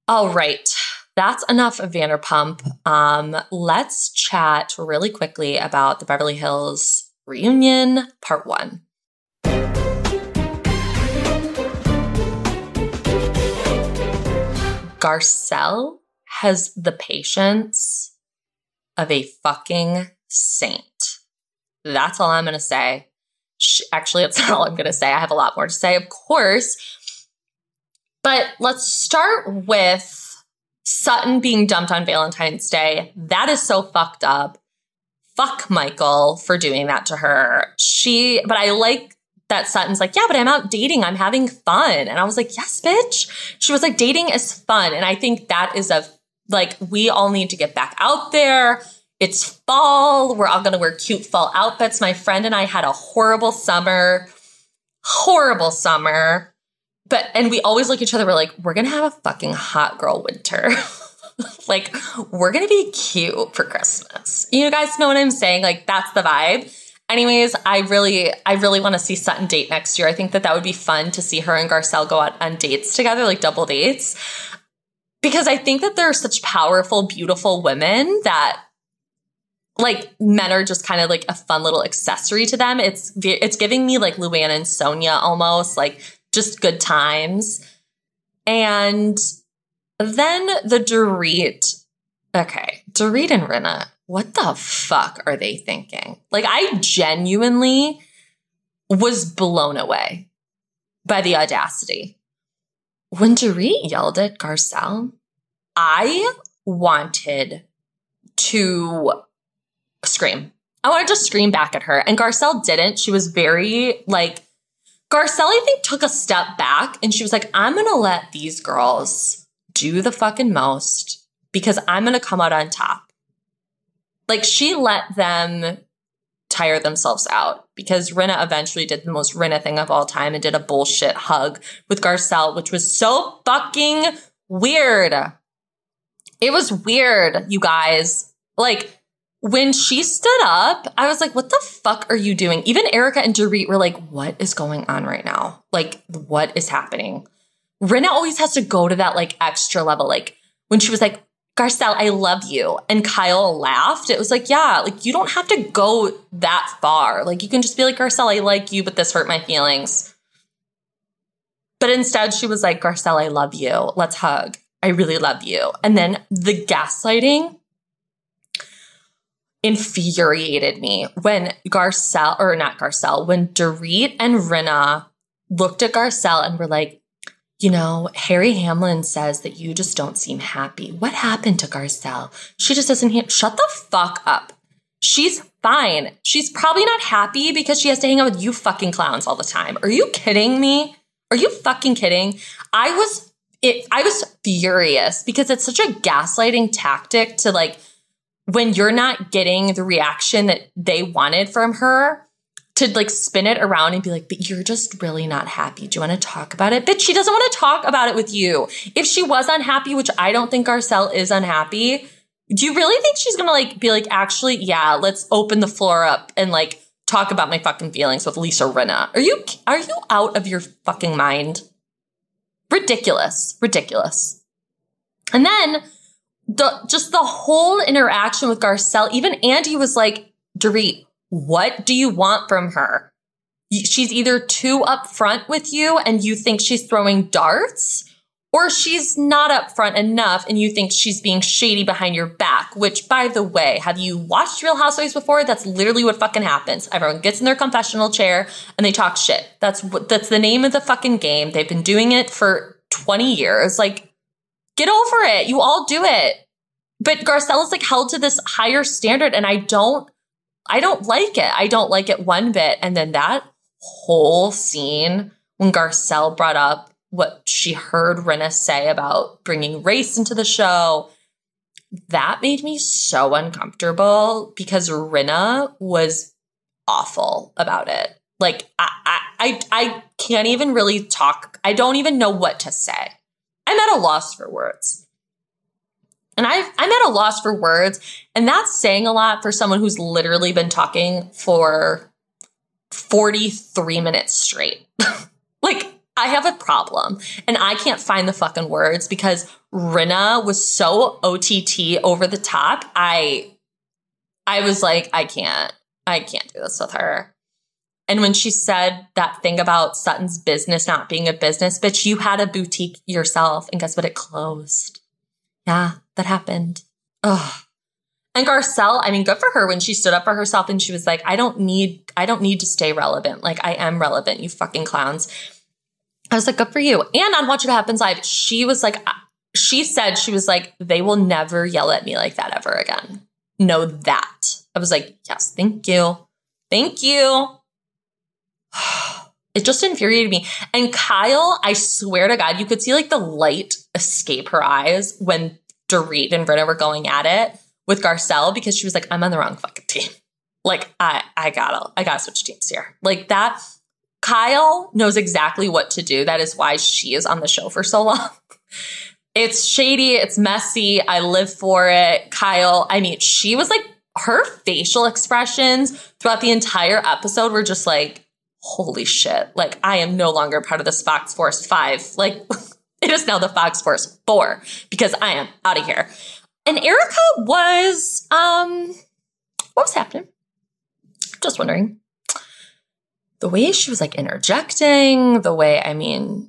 all right. That's enough of Vanderpump. Um, let's chat really quickly about the Beverly Hills reunion, part one. Garcelle has the patience of a fucking saint. That's all I'm going to say. She, actually, it's not all I'm going to say. I have a lot more to say, of course. But let's start with Sutton being dumped on Valentine's Day. That is so fucked up. Fuck Michael for doing that to her. She, but I like that Sutton's like, yeah, but I'm out dating. I'm having fun. And I was like, yes, bitch. She was like, dating is fun. And I think that is a, like, we all need to get back out there. It's fall. We're all going to wear cute fall outfits. My friend and I had a horrible summer, horrible summer. But, and we always look at each other, we're like, we're going to have a fucking hot girl winter. like, we're going to be cute for Christmas. You guys know what I'm saying? Like, that's the vibe. Anyways, I really, I really want to see Sutton date next year. I think that that would be fun to see her and Garcelle go out on dates together, like double dates. Because I think that they're such powerful, beautiful women that like men are just kind of like a fun little accessory to them. It's it's giving me like Luann and Sonja almost like just good times. And then the Dorit. Okay, Dorit and Rinna what the fuck are they thinking? Like, I genuinely was blown away by the audacity. When Dorit yelled at Garcelle, I wanted to scream. I wanted to scream back at her. And Garcelle didn't. She was very like, Garcelle, I think, took a step back and she was like, I'm going to let these girls do the fucking most because I'm going to come out on top like she let them tire themselves out because Rinna eventually did the most Rinna thing of all time and did a bullshit hug with Garcelle, which was so fucking weird. It was weird, you guys. Like, when she stood up, I was like, what the fuck are you doing? Even Erika and Dorit were like, what is going on right now? Like, what is happening? Rinna always has to go to that like extra level. Like, when she was like, Garcelle, I love you. And Kyle laughed. It was like, yeah, like you don't have to go that far. Like you can just be like, Garcelle, I like you, but this hurt my feelings. But instead, she was like, Garcelle, I love you. Let's hug. I really love you. And then the gaslighting infuriated me when Garcelle, or not Garcelle, when Dorit and Rinna looked at Garcelle and were like, you know, Harry Hamlin says that you just don't seem happy. What happened to Garcelle? She just doesn't hear. Shut the fuck up. She's fine. She's probably not happy because she has to hang out with you fucking clowns all the time. Are you kidding me? Are you fucking kidding? I was it I was furious because it's such a gaslighting tactic to like when you're not getting the reaction that they wanted from her, to like spin it around and be like, but you're just really not happy. Do you want to talk about it? But she doesn't want to talk about it with you. If she was unhappy, which I don't think Garcelle is unhappy, do you really think she's gonna like be like, actually, yeah, let's open the floor up and like talk about my fucking feelings with Lisa Rinna? Are you are you out of your fucking mind? Ridiculous. Ridiculous. And then the just the whole interaction with Garcelle, even Andy was like, Dorit, what do you want from her? She's either too upfront with you and you think she's throwing darts, or she's not upfront enough and you think she's being shady behind your back, which by the way, have you watched Real Housewives before? That's literally what fucking happens. Everyone gets in their confessional chair and they talk shit. That's what that's the name of the fucking game. They've been doing it for 20 years. Like get over it. You all do it. But Garcelle's like held to this higher standard and I don't I don't like it. I don't like it one bit. And then that whole scene when Garcelle brought up what she heard Rinna say about bringing race into the show, that made me so uncomfortable because Rinna was awful about it. Like I, I, I, I can't even really talk. I don't even know what to say. I'm at a loss for words. And I, I'm at a loss for words. And that's saying a lot for someone who's literally been talking for 43 minutes straight. like, I have a problem and I can't find the fucking words because Rinna was so OTT over the top. I I was like, I can't. I can't do this with her. And when she said that thing about Sutton's business not being a business, bitch, you had a boutique yourself and guess what? It closed. Yeah, that happened. Ugh. And Garcelle, I mean, good for her when she stood up for herself and she was like, I don't need, I don't need to stay relevant. Like I am relevant, you fucking clowns. I was like, good for you. And on Watch What Happens Live, she was like, uh, she said, she was like, they will never yell at me like that ever again. Know that. I was like, yes, thank you. Thank you. It just infuriated me. And Kyle, I swear to God, you could see like the light escape her eyes when Dorit and Rinna were going at it with Garcelle because she was like, I'm on the wrong fucking team. Like, I, I gotta, I gotta switch teams here. Like that Kyle knows exactly what to do. That is why she is on the show for so long. it's shady, it's messy. I live for it. Kyle, I mean, she was like, her facial expressions throughout the entire episode were just like, holy shit. Like, I am no longer part of this Fox Force 5. Like, it is now the Fox Force 4 because I am out of here. And Erika was, um, what was happening? Just wondering the way she was like interjecting, the way, I mean,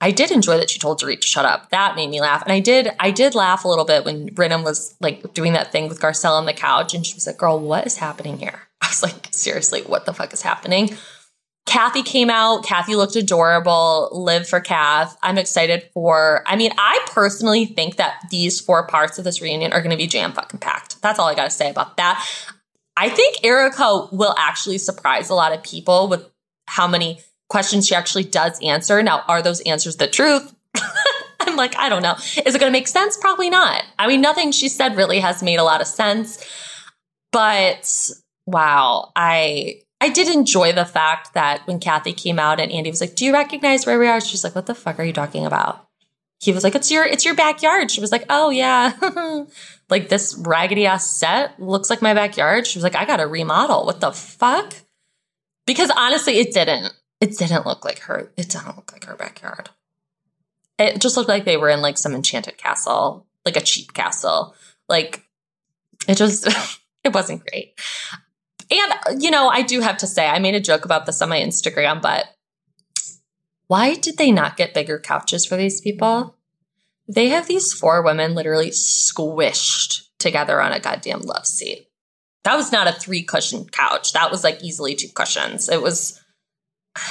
I did enjoy that she told Dorit to shut up. That made me laugh. And I did, I did laugh a little bit when Brennan was like doing that thing with Garcelle on the couch and she was like, girl, what is happening here? I was like, seriously, what the fuck is happening? Kathy came out. Kathy looked adorable. Live for Kath. I'm excited for, I mean, I personally think that these four parts of this reunion are going to be jam fucking packed. That's all I got to say about that. I think Erika will actually surprise a lot of people with how many questions she actually does answer. Now, are those answers the truth? I'm like, I don't know. Is it going to make sense? Probably not. I mean, nothing she said really has made a lot of sense. But wow, I I did enjoy the fact that when Kathy came out and Andy was like, "Do you recognize where we are?" She's like, "What the fuck are you talking about?" He was like, "It's your it's your backyard." She was like, "Oh yeah." like this raggedy ass set looks like my backyard. She was like, I got to remodel. What the fuck? Because honestly, it didn't. It didn't look like her. It didn't look like her backyard. It just looked like they were in like some enchanted castle, like a cheap castle. Like it just, it wasn't great. And, you know, I do have to say, I made a joke about this on my Instagram, but why did they not get bigger couches for these people? They have these four women literally squished together on a goddamn love seat. That was not a three cushion couch. That was like easily two cushions. It was,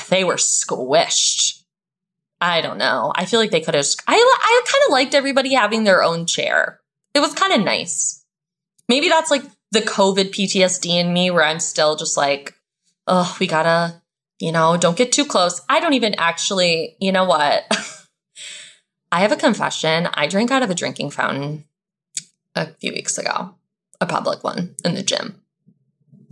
they were squished. I don't know. I feel like they could have, I, I kind of liked everybody having their own chair. It was kind of nice. Maybe that's like the COVID PTSD in me where I'm still just like, oh, we gotta, you know, don't get too close. I don't even actually, you know what? I have a confession. I drank out of a drinking fountain a few weeks ago, a public one in the gym.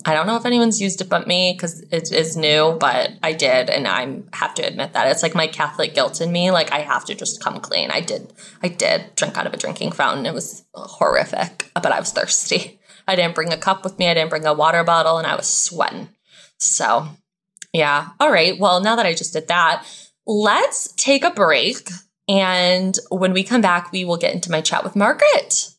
I don't know if anyone's used it but me because it is new, but I did, and I have to admit that it's like my Catholic guilt in me. Like I have to just come clean. I did, I did drink out of a drinking fountain. It was horrific, but I was thirsty. I didn't bring a cup with me. I didn't bring a water bottle, and I was sweating. So, yeah. All right. Well, now that I just did that, let's take a break and when we come back, we will get into my chat with Margaret.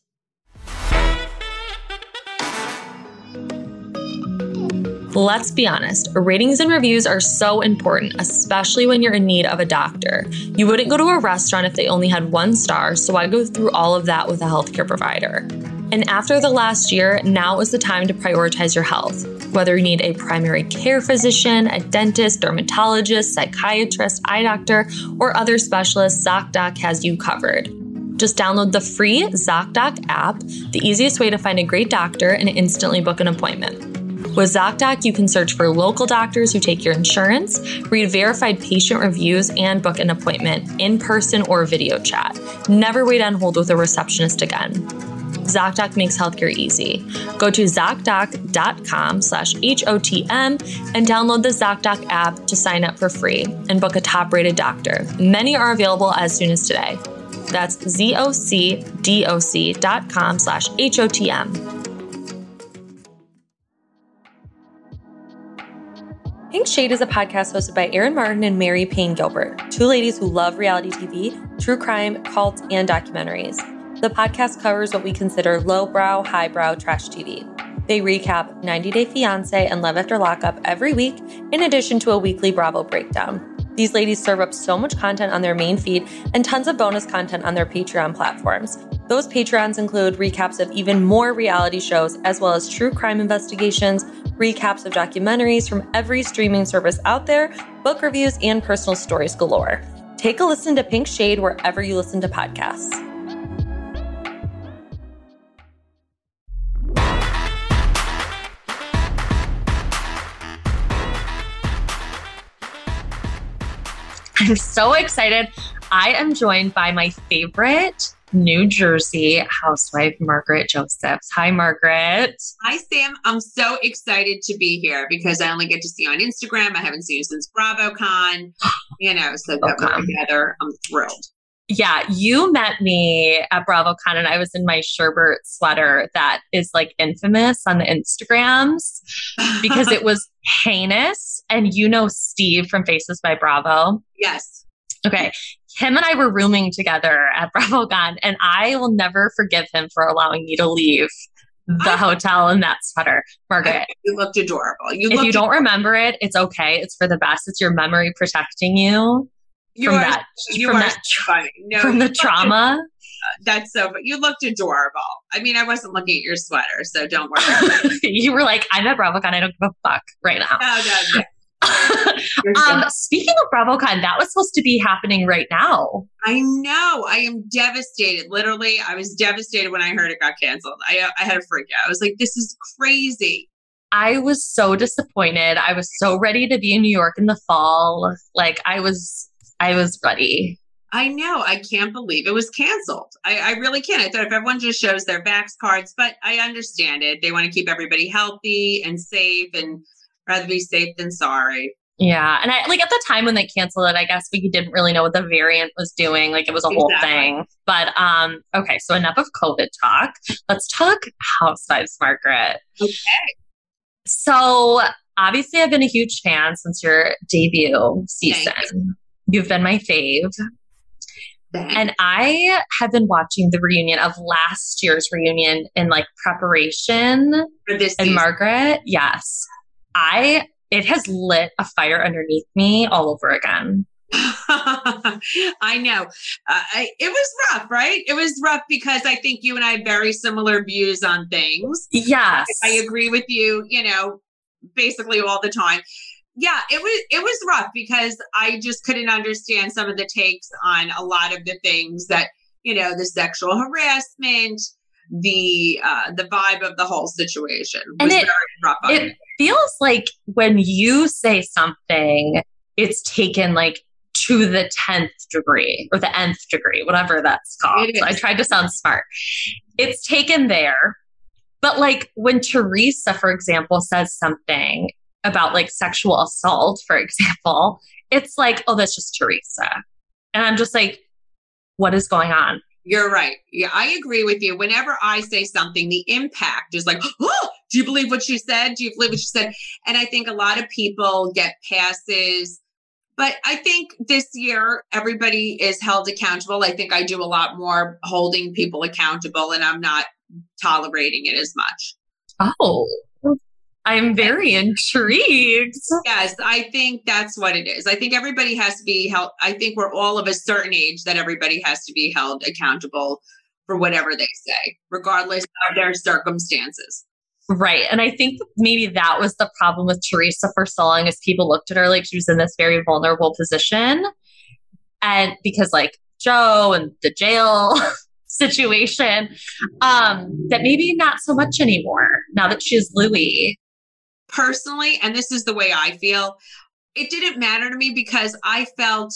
Let's be honest, ratings and reviews are so important, especially when you're in need of a doctor. You wouldn't go to a restaurant if they only had one star, so I go through all of that with a healthcare provider. And after the last year, now is the time to prioritize your health. Whether you need a primary care physician, a dentist, dermatologist, psychiatrist, eye doctor, or other specialist, ZocDoc has you covered. Just download the free ZocDoc app, the easiest way to find a great doctor and instantly book an appointment. With ZocDoc, you can search for local doctors who take your insurance, read verified patient reviews, and book an appointment in person or video chat. Never wait on hold with a receptionist again. ZocDoc makes healthcare easy. Go to ZocDoc.com slash HOTM and download the ZocDoc app to sign up for free and book a top rated doctor. Many are available as soon as today. That's ZocDoc.com slash HOTM. Pink Shade is a podcast hosted by Aaron Martin and Mary Payne Gilbert, two ladies who love reality TV, true crime, cults, and documentaries. The podcast covers what we consider lowbrow, highbrow trash TV. They recap 90 Day Fiancé and Love After Lockup every week, in addition to a weekly Bravo breakdown. These ladies serve up so much content on their main feed and tons of bonus content on their Patreon platforms. Those Patreons include recaps of even more reality shows, as well as true crime investigations, recaps of documentaries from every streaming service out there, book reviews, and personal stories galore. Take a listen to Pink Shade wherever you listen to podcasts. I'm so excited. I am joined by my favorite New Jersey housewife, Margaret Josephs. Hi, Margaret. Hi, Sam. I'm so excited to be here because I only get to see you on Instagram. I haven't seen you since BravoCon. You know, so that we're together. I'm thrilled. Yeah, you met me at BravoCon and I was in my Sherbert sweater that is like infamous on the Instagrams because it was heinous. And you know Steve from Faces by Bravo. Yes. Okay him and I were rooming together at BravoCon, and I will never forgive him for allowing me to leave the hotel in that sweater. Margaret. You looked adorable. You if you don't remember it, it's okay. It's for the best. It's your memory protecting you, you from are, that you from that funny. No, from the trauma. that's so but you looked adorable. I mean, I wasn't looking at your sweater, so don't worry. you were like, I'm at BravoCon, I don't give a fuck right now. No, no, no. um, speaking of BravoCon, that was supposed to be happening right now. I know. I am devastated. Literally, I was devastated when I heard it got canceled. I, I had a freak out. I was like, this is crazy. I was so disappointed. I was so ready to be in New York in the fall. Like I was, I was ready. I know. I can't believe it was canceled. I, I really can't. I thought if everyone just shows their Vax cards, but I understand it. They want to keep everybody healthy and safe and rather be safe than sorry. Yeah. And I like at the time when they canceled it, I guess we didn't really know what the variant was doing. Like it was a exactly. whole thing. But um, okay, so enough of COVID talk. Let's talk housewives, Margaret. Okay. So obviously I've been a huge fan since your debut season. You. You've been my fave. And I have been watching the reunion of last year's reunion in like preparation. For this and season. Margaret, yes. I it has lit a fire underneath me all over again. I know. Uh, I, it was rough, right? It was rough because I think you and I have very similar views on things. Yes. I agree with you, you know, basically all the time. Yeah, it was it was rough because I just couldn't understand some of the takes on a lot of the things that, you know, the sexual harassment, the uh the vibe of the whole situation was and it, very rough it feels like when you say something it's taken like to the 10th degree or the nth degree whatever that's called. So i tried to sound smart. It's taken there. But like when teresa for example says something about like sexual assault for example it's like oh that's just teresa and i'm just like what is going on you're right. Yeah, I agree with you. Whenever I say something, the impact is like, oh, do you believe what she said? Do you believe what she said? And I think a lot of people get passes. But I think this year, everybody is held accountable. I think I do a lot more holding people accountable, and I'm not tolerating it as much. Oh, I'm very intrigued. Yes, I think that's what it is. I think everybody has to be held. I think we're all of a certain age that everybody has to be held accountable for whatever they say, regardless of their circumstances. Right. And I think maybe that was the problem with Teresa for so long as people looked at her like she was in this very vulnerable position. And because like Joe and the jail situation, um, that maybe not so much anymore now that she's Louie. Personally, and this is the way I feel, it didn't matter to me because I felt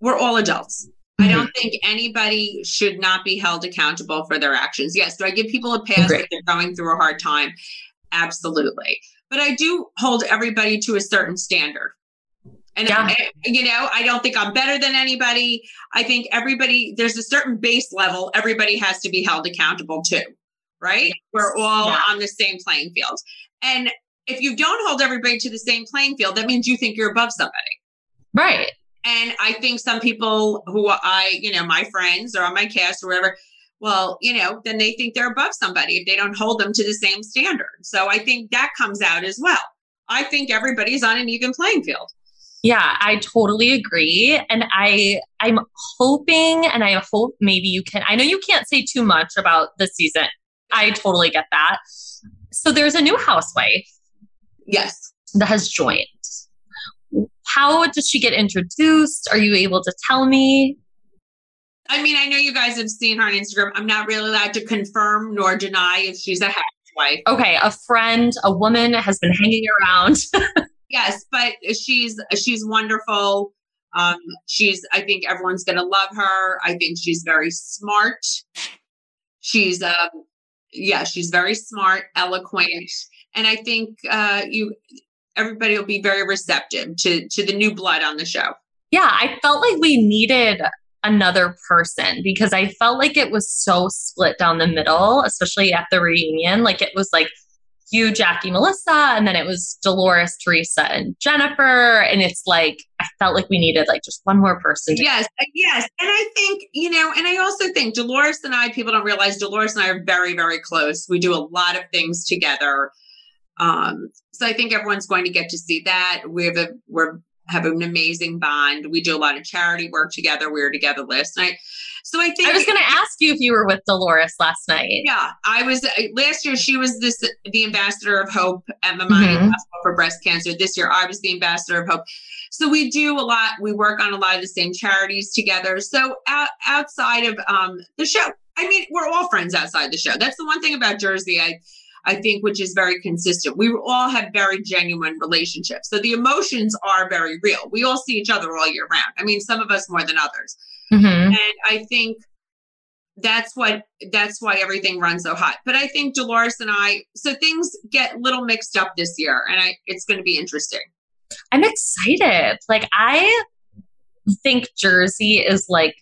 we're all adults. I don't mm-hmm. think anybody should not be held accountable for their actions. Yes, do I give people a pass if they're going through a hard time? Absolutely. But I do hold everybody to a certain standard. And, yeah. I, you know, I don't think I'm better than anybody. I think everybody, there's a certain base level everybody has to be held accountable to, right? We're all yeah. on the same playing field. And if you don't hold everybody to the same playing field, that means you think you're above somebody. Right. And I think some people who I, you know, my friends or on my cast or whatever, well, you know, then they think they're above somebody if they don't hold them to the same standard. So I think that comes out as well. I think everybody's on an even playing field. Yeah, I totally agree. And I I'm hoping and I hope maybe you can I know you can't say too much about the season. I totally get that. So there's a new housewife. Yes. That has joined. How did she get introduced? Are you able to tell me? I mean, I know you guys have seen her on Instagram. I'm not really allowed to confirm nor deny if she's a housewife. Okay, a friend, a woman has been hanging around. yes, but she's she's wonderful. Um, she's I think everyone's gonna love her. I think she's very smart. She's um yeah, she's very smart, eloquent, and I think uh, you everybody will be very receptive to to the new blood on the show. Yeah, I felt like we needed another person because I felt like it was so split down the middle, especially at the reunion. Like it was like you, Jackie, Melissa, and then it was Dolores, Teresa, and Jennifer. And it's like I felt like we needed like just one more person. To- yes, yes, and I think you know, and I also think Dolores and I. People don't realize Dolores and I are very, very close. We do a lot of things together. Um, so I think everyone's going to get to see that. We have a we're have an amazing bond. We do a lot of charity work together. We were together last night. So I think I was going to ask you if you were with Dolores last night. Yeah, I was. Uh, last year, she was this the ambassador of hope at Mamani mm-hmm. Hospital for breast cancer. This year, I was the ambassador of hope. So we do a lot. We work on a lot of the same charities together. So out, outside of um, the show, I mean, we're all friends outside the show. That's the one thing about Jersey. I I think, which is very consistent. We all have very genuine relationships. So the emotions are very real. We all see each other all year round. I mean, some of us more than others. Mm-hmm. And I think that's what that's why everything runs so hot. But I think Dolores and I, so things get a little mixed up this year, and I it's going to be interesting. I'm excited. Like I think Jersey is like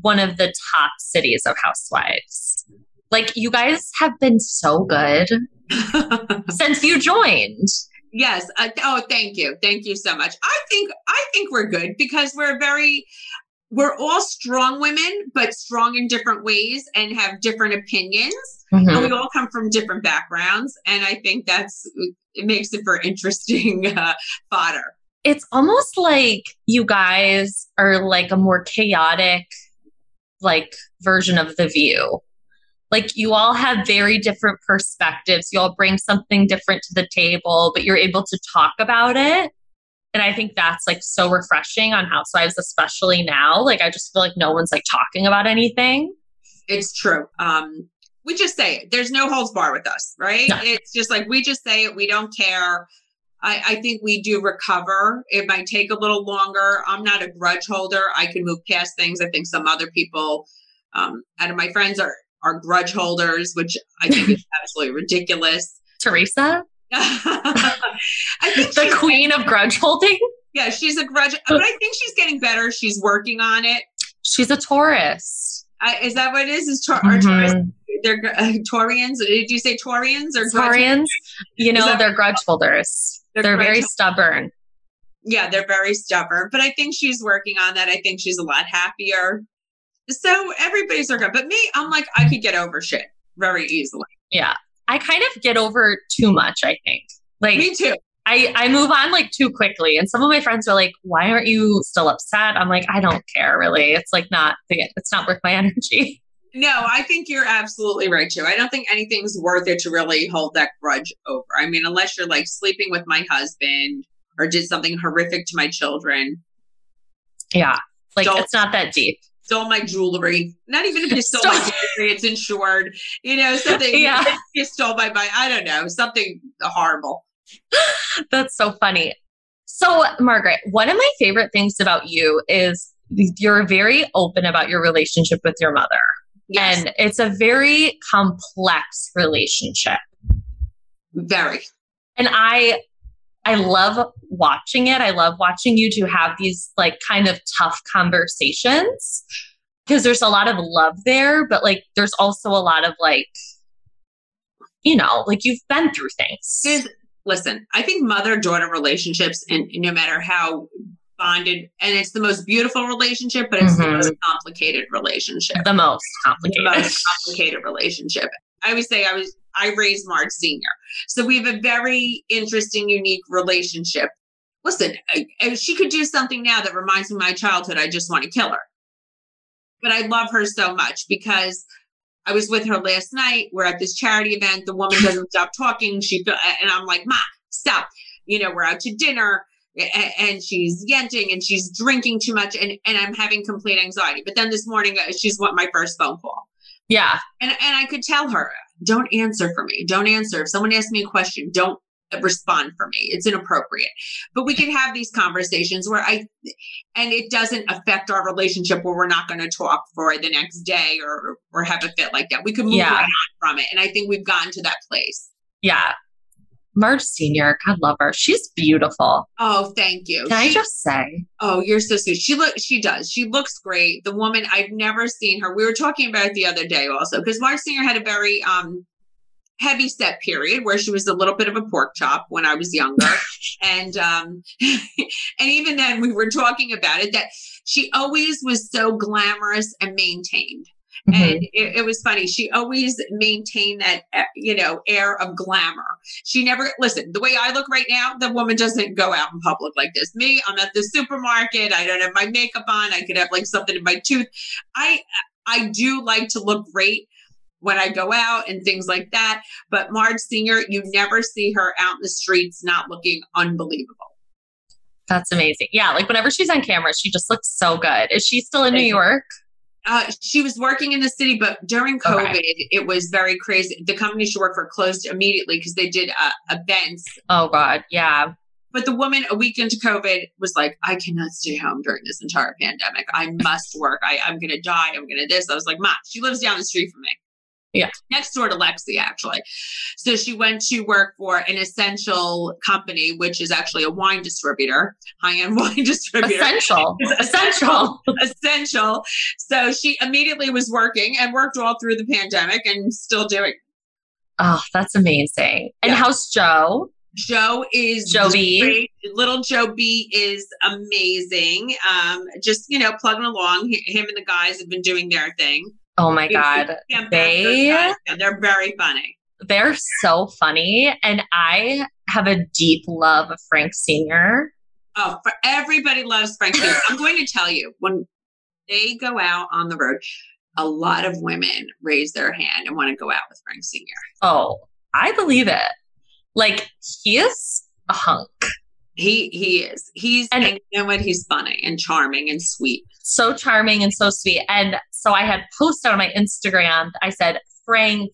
one of the top cities of housewives. Like you guys have been so good since you joined. Yes. Uh, oh, thank you. Thank you so much. I think I think we're good because we're very we're all strong women, but strong in different ways and have different opinions. Mm-hmm. And we all come from different backgrounds, and I think that's it makes it for interesting uh, fodder. It's almost like you guys are like a more chaotic, like version of the View like you all have very different perspectives. You all bring something different to the table, but you're able to talk about it. And I think that's like so refreshing on Housewives, especially now. Like I just feel like no one's like talking about anything. It's true. Um, we just say it. There's no holds bar with us, right? No. It's just like we just say it. We don't care. I, I, think we do recover. It might take a little longer. I'm not a grudge holder. I can move past things. I think some other people um, out of my friends are are grudge holders, which I think is absolutely ridiculous. Teresa? I think the queen of grudge holding. Yeah, she's a grudge, but I think she's getting better. She's working on it. She's a Taurus. Uh, is that what it is? Is Tor- mm-hmm. Taurus? They're uh, Taurians. Did you say Taurians or Taurians? You know, they're grudge holders. They're, they're very stubborn. Yeah, they're very stubborn. But I think she's working on that. I think she's a lot happier. So everybody's okay. But me, I'm like, I could get over shit very easily. Yeah. I kind of get over too much, I think. Like Me too. I, I move on like too quickly. And some of my friends are like, why aren't you still upset? I'm like, I don't care really. It's like not it's not worth my energy. No, I think you're absolutely right too. I don't think anything's worth it to really hold that grudge over. I mean, unless you're like sleeping with my husband or did something horrific to my children. Yeah. Like Don't- it's not that deep. Stole my jewelry. Not even if you stole my jewelry, it's insured. You know, something Yeah. you stole my bike. I don't know, something horrible. That's so funny. So, Margaret, one of my favorite things about you is you're very open about your relationship with your mother. Yes, And it's a very complex relationship. very. And I I love watching it. I love watching you two have these like kind of tough conversations because there's a lot of love there, but like there's also a lot of like you know, like you've been through things. There's, listen, I think mother daughter relationships, and no matter how bonded, and it's the most beautiful relationship, but it's the Mhm. most complicated relationship. the most The most complicated relationship. I always say I was I raised Marge Senior, so we have a very interesting, unique relationship. Listen, I- I- she could do something now that reminds me of my childhood. I just want to kill her, but I love her so much because I was with her last night. We're at this charity event. The woman doesn't stop talking. She and I'm like, Ma, stop. You know, we're out to dinner and she's yenting and she's drinking too much and, and I'm having complete anxiety. But then this morning, uh, she's what my first phone call. Yeah. And, and I could tell her, don't answer for me. Don't answer. If someone asks me a question, don't respond for me. It's inappropriate. But we could have these conversations where I, and it doesn't affect our relationship where we're not going to talk for the next day or, or have a fit like that. We could move Yeah. on from it. And I think we've gotten to that place. Yeah. Marge Senior, God love her. She's beautiful. Oh, thank you. Can I just say? Oh, you're so sweet. She look she does. She looks great. The woman I've never seen her. We were talking about it the other day also because Marge Senior had a very um heavy set period where she was a little bit of a pork chop when I was younger. and um and even then we were talking about it that she always was so glamorous and maintained. Mhm. And it, it was funny. She always maintained that, uh, you know, air of glamour. She never, listen, the way I look right now, the woman doesn't go out in public like this. Me, I'm at the supermarket. I don't have my makeup on. I could have like something in my tooth. I, I do like to look great when I go out and things like that. But Marge Senior, you never see her out in the streets not looking unbelievable. That's amazing. Yeah, like whenever she's on camera, she just looks so good. Is she still in New York? Uh, she was working in the city, but during Okay. COVID, it was very crazy. The company she worked for closed immediately because they did uh, events. Oh God, yeah. But the woman, a week into COVID, was like, "I cannot stay home during this entire pandemic. I must work. I, I'm going to die. I'm going to this." I was like, "Ma, she lives down the street from me." Yeah. next door to Lexi, actually. So she went to work for an essential company, which is actually a wine distributor, high-end wine distributor Essential. Essential. essential. So she immediately was working and worked all through the pandemic and still doing. Oh, that's amazing. And Yeah. how's Joe? Joe is Joe B. great. Little Joe B is amazing. Um, just you know, plugging along. H- Him and the guys have been doing their thing. Oh my God. Can't back those They- they're very funny. They're so funny. And I have a deep love of Frank Sr. Oh, for everybody loves Frank. Sinatra. I'm going to tell you when they go out on the road, a lot of women raise their hand and want to go out with Frank Senior. Oh, I believe it. Like he is a hunk. He he is. He's And- and, you know what? He's funny and charming and sweet. so charming and so sweet. And so I had posted on my Instagram, I said, Frank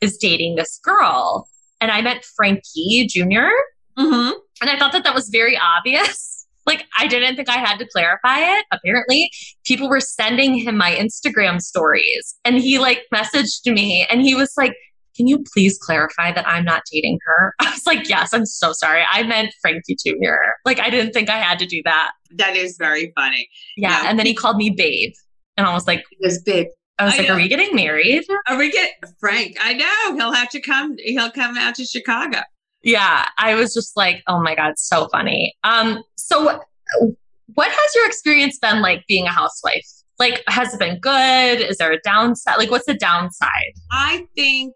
is dating this girl. And I meant Frankie Jr. Mm-hmm. And I thought that that was very obvious. Like, I didn't think I had to clarify it. Apparently, people were sending him my Instagram stories. And he like messaged me and he was like, Can you please clarify that I'm not dating her? I was like, Yes, I'm so sorry. I meant Frankie Jr. Like, I didn't think I had to do that. That is very funny. Yeah. Yeah. And then he called me babe. And I was like, Because big. I was I like, know. are we getting married? Are we get Frank? I know he'll have to come. He'll come out to Chicago. Yeah. I was just like, oh my God, so funny. Um, so what has your experience been like being a housewife? Like, has it been good? Is there a downside? Like, what's the downside? I think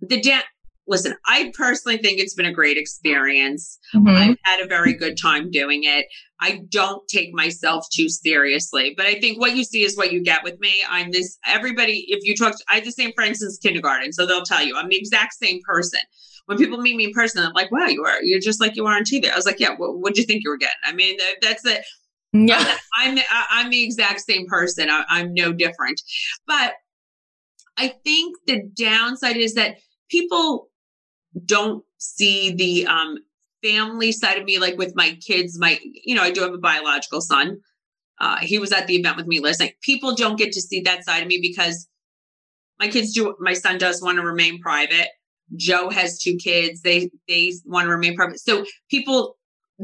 the dance listen, I personally think it's been a great experience. Mhm. I've had a very good time doing it. I don't take myself too seriously, but I think what you see is what you get with me. I'm this, everybody, if you talk, to, I have the same friends since kindergarten, so they'll tell you I'm the exact same person. When people meet me in person, I'm like, wow, you are, you're just like you are on TV. I was like, yeah, what would you think you were getting? I mean, that's it. Yeah. I'm the, I'm the exact same person. I, I'm no different. But I think the downside is that people don't see the um, family side of me, like with my kids. My, you know, I do have a biological son. Uh, he was at the event with me listening. People don't get to see that side of me because my kids do. My son does want to remain private. Joe has two kids. They they want to remain private. So people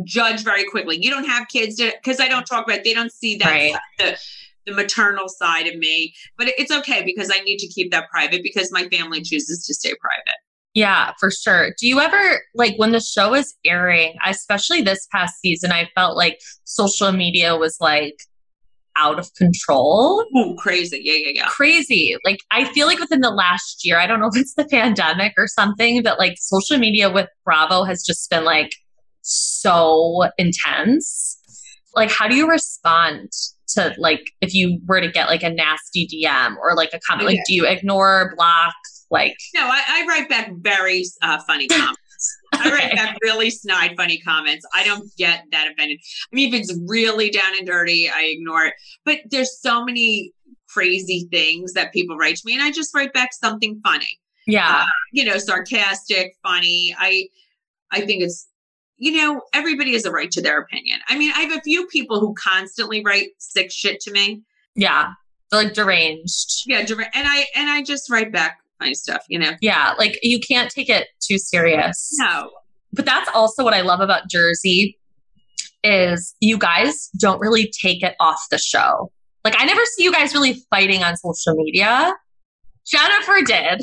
judge very quickly. You don't have kids because I don't talk about. It, they don't see that Right. the the maternal side of me. But it's okay because I need to keep that private because my family chooses to stay private. Yeah, for sure. Do you ever like when the show is airing, especially this past season, I felt like social media was like out of control. Ooh, crazy! Yeah, yeah, yeah. Crazy. Like I feel like within the last year, I don't know if it's the pandemic or something, but like social media with Bravo has just been like so intense. Like how do you respond to like if you were to get like a nasty DM or like a comment? Like do you ignore, block, like No, I, I write back very uh, funny comments. I write Okay. back really snide, funny comments. I don't get that offended. I mean, if it's really down and dirty, I ignore it. But there's so many crazy things that people write to me, and I just write back something funny. yeah. You know, sarcastic, funny. I, I think it's, you know, everybody has a right to their opinion. I mean, I have a few people who constantly write sick shit to me. Yeah. They're like deranged. Yeah, direct- and I and I just write back my stuff. You know, Yeah. Like you can't take it too serious. no, But that's also what I love about Jersey is you guys don't really take it off the show. Like I never see you guys really fighting on social media. Jennifer did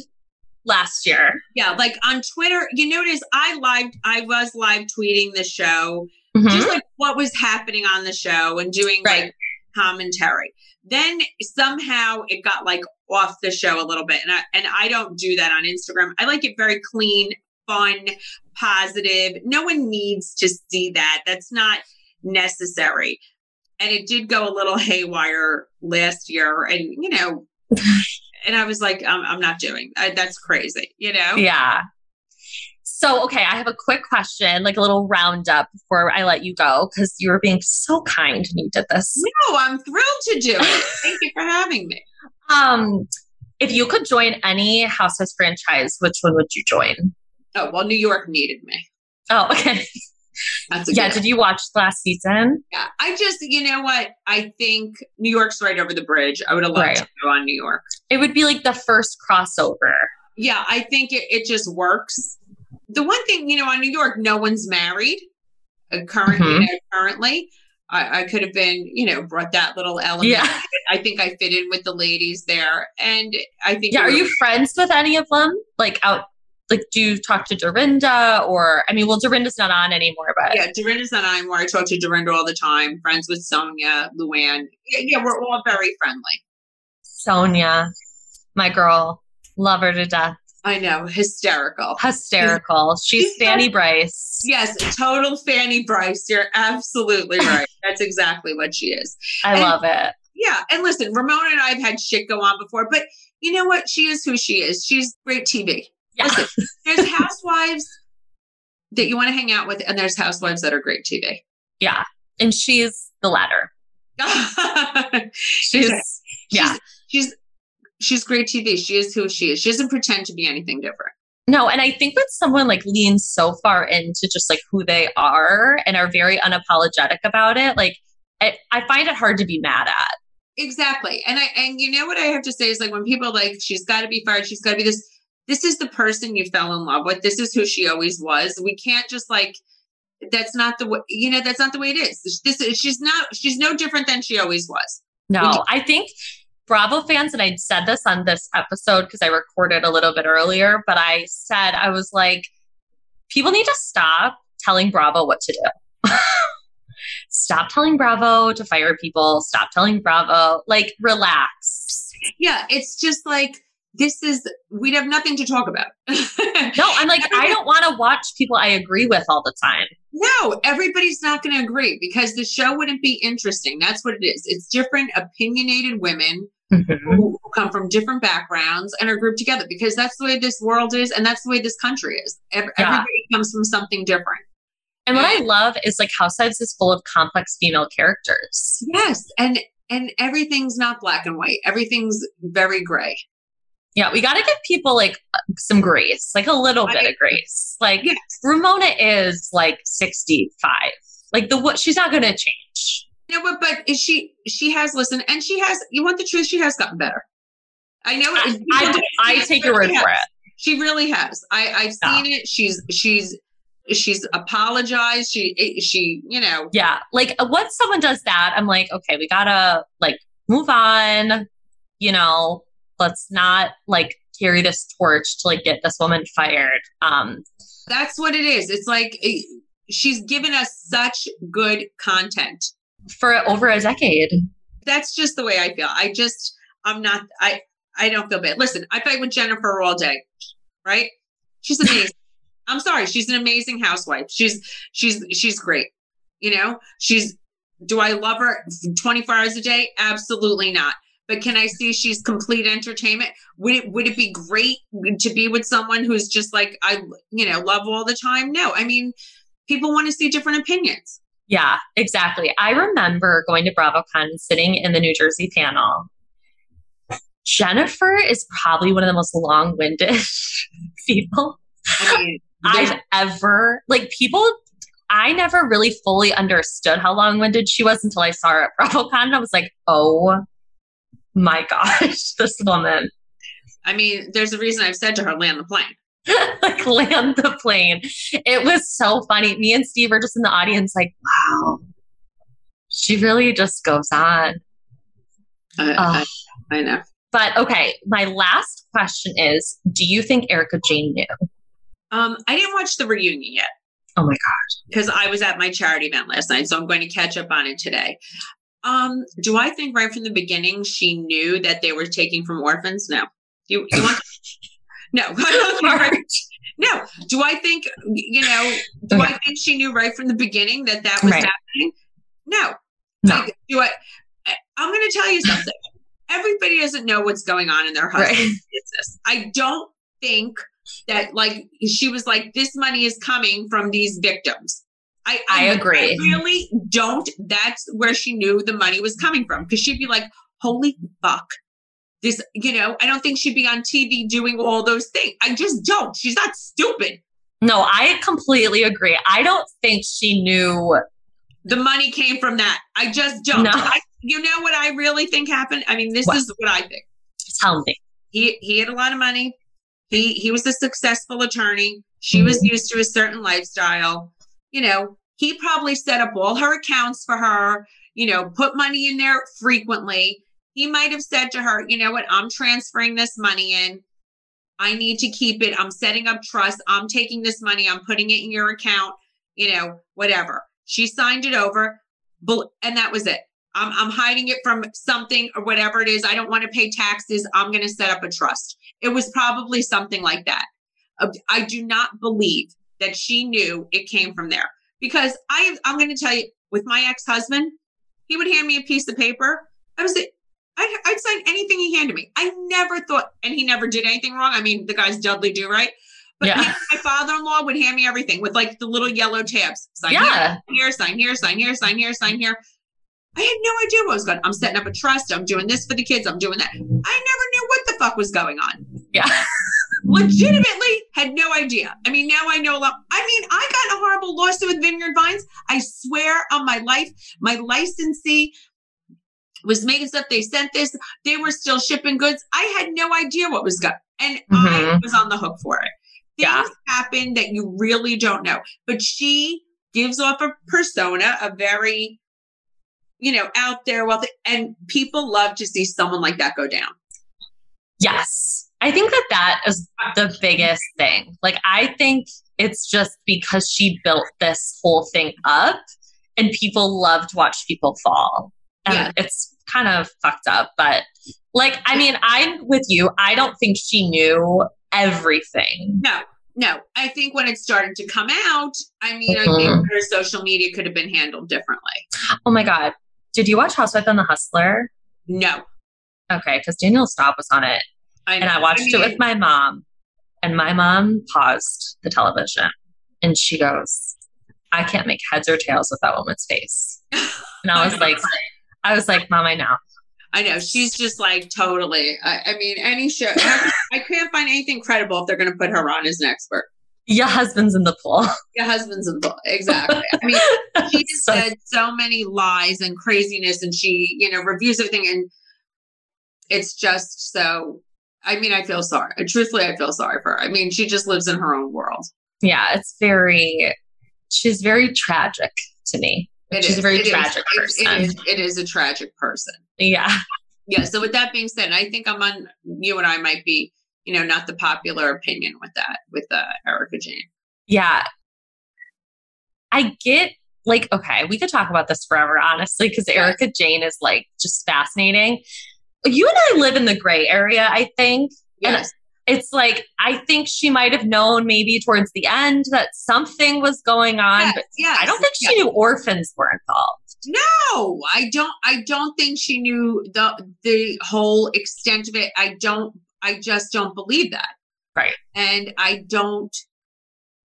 last year. Yeah, like on Twitter, you notice I live I was live tweeting the show, Mhm. just like what was happening on the show and doing Right. like commentary. Then somehow it got like off the show a little bit. And I and I don't do that on Instagram. I like it very clean, fun, positive. No one needs to see that. That's not necessary. And it did go a little haywire last year. And you know, and I was like, I'm, I'm not doing I, that's crazy, you know? Yeah. So, okay, I have a quick question, like a little roundup before I let you go, because you were being so kind and you did this. No, I'm thrilled to do it. Thank you for having me. Um, if you could join any House Housewives franchise, which one would you join? Oh, well, New York needed me. Oh, okay. That's Yeah. Did you watch last season? Yeah, I just, you know what? I think New York's right over the bridge. I would have loved Right. to go on New York. It would be like the first crossover. Yeah, I think it, it just works. The one thing, you know, on New York, no one's married. Uh, current, you Mhm. know, currently, I, I could have been, you know, brought that little element. Yeah. I think I fit in with the ladies there, and I think. Yeah. Are you friends with any of them? Like out, like do you talk to Dorinda or, I mean, well, Dorinda's not on anymore, but Yeah, Dorinda's not on anymore. I talk to Dorinda all the time. Friends with Sonja, Luann. Yeah, yeah, we're all very friendly. Sonja, my girl, love her to death. I know, hysterical. Hysterical. She's Fanny Brice. Yes, total Fanny Brice. You're absolutely right. That's exactly what she is. I And- love it. Yeah, and listen, Ramona and I have had shit go on before, but you know what? She is who she is. She's great TV. Yeah. Listen, there's housewives that you want to hang out with, and there's housewives that are great TV. Yeah. And she's the latter. She's, yeah. she's, she's she's great TV. She is who she is. She doesn't pretend to be anything different. No, and I think when someone like leans so far into just like who they are and are very unapologetic about it, like I, I find it hard to be mad at. Exactly. And I and you know what I have to say is like when people like she's got to be fired, she's got to be this. This is the person you fell in love with. This is who she always was. We can't just like that's not the way you know that's not the way it is. This is she's not she's no different than she always was. No, I think Bravo fans, and I said this on this episode because I recorded a little bit earlier, but I said, I was like, people need to stop telling Bravo what to do. stop telling Bravo to fire people. Stop telling Bravo, like, relax. Yeah, it's just like this is we'd have nothing to talk about. no, I'm like, I don't want to watch people I agree with all the time. No, everybody's not going to agree because the show wouldn't be interesting. That's what it is. It's different, opinionated women mm-hmm. who come from different backgrounds and are grouped together because that's the way this world is and that's the way this country is. Everybody yeah. comes from something different. And what I love is like Housewives is full of complex female characters. Yes, and and everything's not black and white. Everything's very gray. Yeah, we got to give people like some grace, like a little I, bit of grace. Like yes. Ramona is like 65. Like the what she's not going to change. No, but but is she she has listened and she has you want the truth she has gotten better. I know I, I, I take your word for it. She really has. I I've seen it. She's she's she's apologized. She she you know. Yeah, like uh, once someone does that, I'm like, okay, we gotta like move on. You know, let's not like carry this torch to like get this woman fired. Um, that's what it is. It's like eh, she's given us such good content for over a decade. That's just the way I feel. I just I'm not I I don't feel bad. Listen, I fight with Jennifer all day, right? She's amazing. I'm sorry, she's an amazing housewife. She's she's she's great. You know, she's do I love her 24 hours a day? Absolutely not. But can I see she's complete entertainment? Would it would it be great to be with someone who's just like I you know love all the time? No, I mean people want to see different opinions. Yeah, exactly. I remember going to BravoCon and sitting in the New Jersey panel. Jennifer is probably one of the most long-winded people I mean, I've ever like people I never really fully understood how long-winded she was until I saw her at BravoCon and I was like, "Oh my gosh, this woman. I mean, there's a reason I've said to her, land the plane. like land the plane. It was so funny. Me and Steve were just in the audience, like, wow, she really just goes on. I, I, I know. But okay, my last question is: Do you think Erika Jayne knew? Um, I didn't watch the reunion yet. Oh my gosh! Because I was at my charity event last night, so I'm going to catch up on it today. Um, do I think right from the beginning she knew that they were taking from orphans? No. You, you want no. no. Do I think you know? Do okay. I think she knew right from the beginning that that was right. happening? No. No. Like, do I? I'm going to tell you something. Everybody doesn't know what's going on in their husband's right. business. I don't think that like she was like this money is coming from these victims. I, I, I agree. I really don't. That's where she knew the money was coming from because she'd be like, holy fuck. This, you know, I don't think she'd be on TV doing all those things. I just don't. She's not stupid. No, I completely agree. I don't think she knew the money came from that. I just don't. No. I, you know what I really think happened? I mean, this what? is what I think. Tell me. He he had a lot of money. He he was a successful attorney. She mm-hmm. was used to a certain lifestyle you know, he probably set up all her accounts for her, you know, put money in there frequently. He might have said to her, you know what, I'm transferring this money in. I need to keep it. I'm setting up trust. I'm taking this money. I'm putting it in your account, you know, whatever. She signed it over, and that was it. I'm, I'm hiding it from something or whatever it is. I don't want to pay taxes. I'm going to set up a trust. It was probably something like that. I do not believe that she knew it came from there. Because I, I'm going to tell you, with my ex husband, he would hand me a piece of paper. I was, I'd, I'd sign anything he handed me. I never thought, and he never did anything wrong. I mean, the guys Dudley do, right? But yeah. my father-in-law would hand me everything with like the little yellow tabs. Sign yeah. here, here, sign here, sign here, sign here, sign here. I had no idea what was going on. I'm setting up a trust. I'm doing this for the kids. I'm doing that. I never knew what the fuck was going on. Yeah. legitimately had no idea. I mean, now I know a lot. I mean, I got a horrible lawsuit with Vineyard Vines. I swear on my life, my licensee was making stuff. They sent this. They were still shipping goods. I had no idea what was going, and mm-hmm. I was on the hook for it. Things yeah. happen that you really don't know. But she gives off a persona, a very, you know, out there wealthy, and people love to see someone like that go down. Yes. I think that that is the biggest thing. Like, I think it's just because she built this whole thing up and people love to watch people fall. And yeah. it's kind of fucked up, but Like, I mean, I'm with you. I don't think she knew everything. No, no. I think when it started to come out, I mean, mm-hmm. I think her social media could have been handled differently. Oh my God. Did you watch Housewife and the Hustler? No. Okay, because Danielle Staub was on it. I and I watched I mean, it with my mom. And my mom paused the television and she goes, I can't make heads or tails with that woman's face. And I was like, I was like, Mom, I know. I know she's just like totally. I, I mean, any show. I can't find anything credible if they're going to put her on as an expert. Your husband's in the pool. Your husband's in the pool. Exactly. I mean, she so, said so many lies and craziness, and she, you know, reviews everything, and it's just so. I mean, I feel sorry. Truthfully, I feel sorry for her. I mean, she just lives in her own world. Yeah, it's very. She's very tragic to me. It She's is. a very it tragic is. person. It, it is. It is a tragic person. Yeah. Yeah. So with that being said, I think I'm on. You and I might be, you know, not the popular opinion with that with uh, Erika Jayne. Yeah. I get like okay, we could talk about this forever, honestly, because yes. Erika Jayne is like just fascinating. You and I live in the gray area, I think. Yes it's like I think she might have known maybe towards the end that something was going on, yes, but yes, I don't think she knew orphans were involved. No, I don't. I don't think she knew the the whole extent of it. I don't. I just don't believe that. Right. And I don't.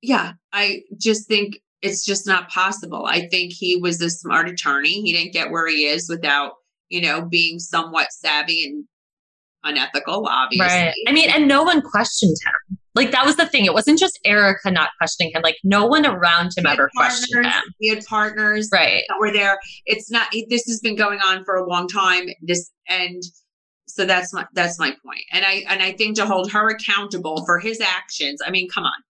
Yeah, I just think it's just not possible. I think he was a smart attorney. He didn't get where he is without you know being somewhat savvy and unethical, obviously. Right. I mean, and no one questioned him. Like that was the thing. It wasn't just Erika not questioning him. Like no one around him ever questioned him. He had partners right. that were there. It's not. This has been going on for a long time. This and so that's my that's my point. And I and I think to hold her accountable for his actions. I mean, come on.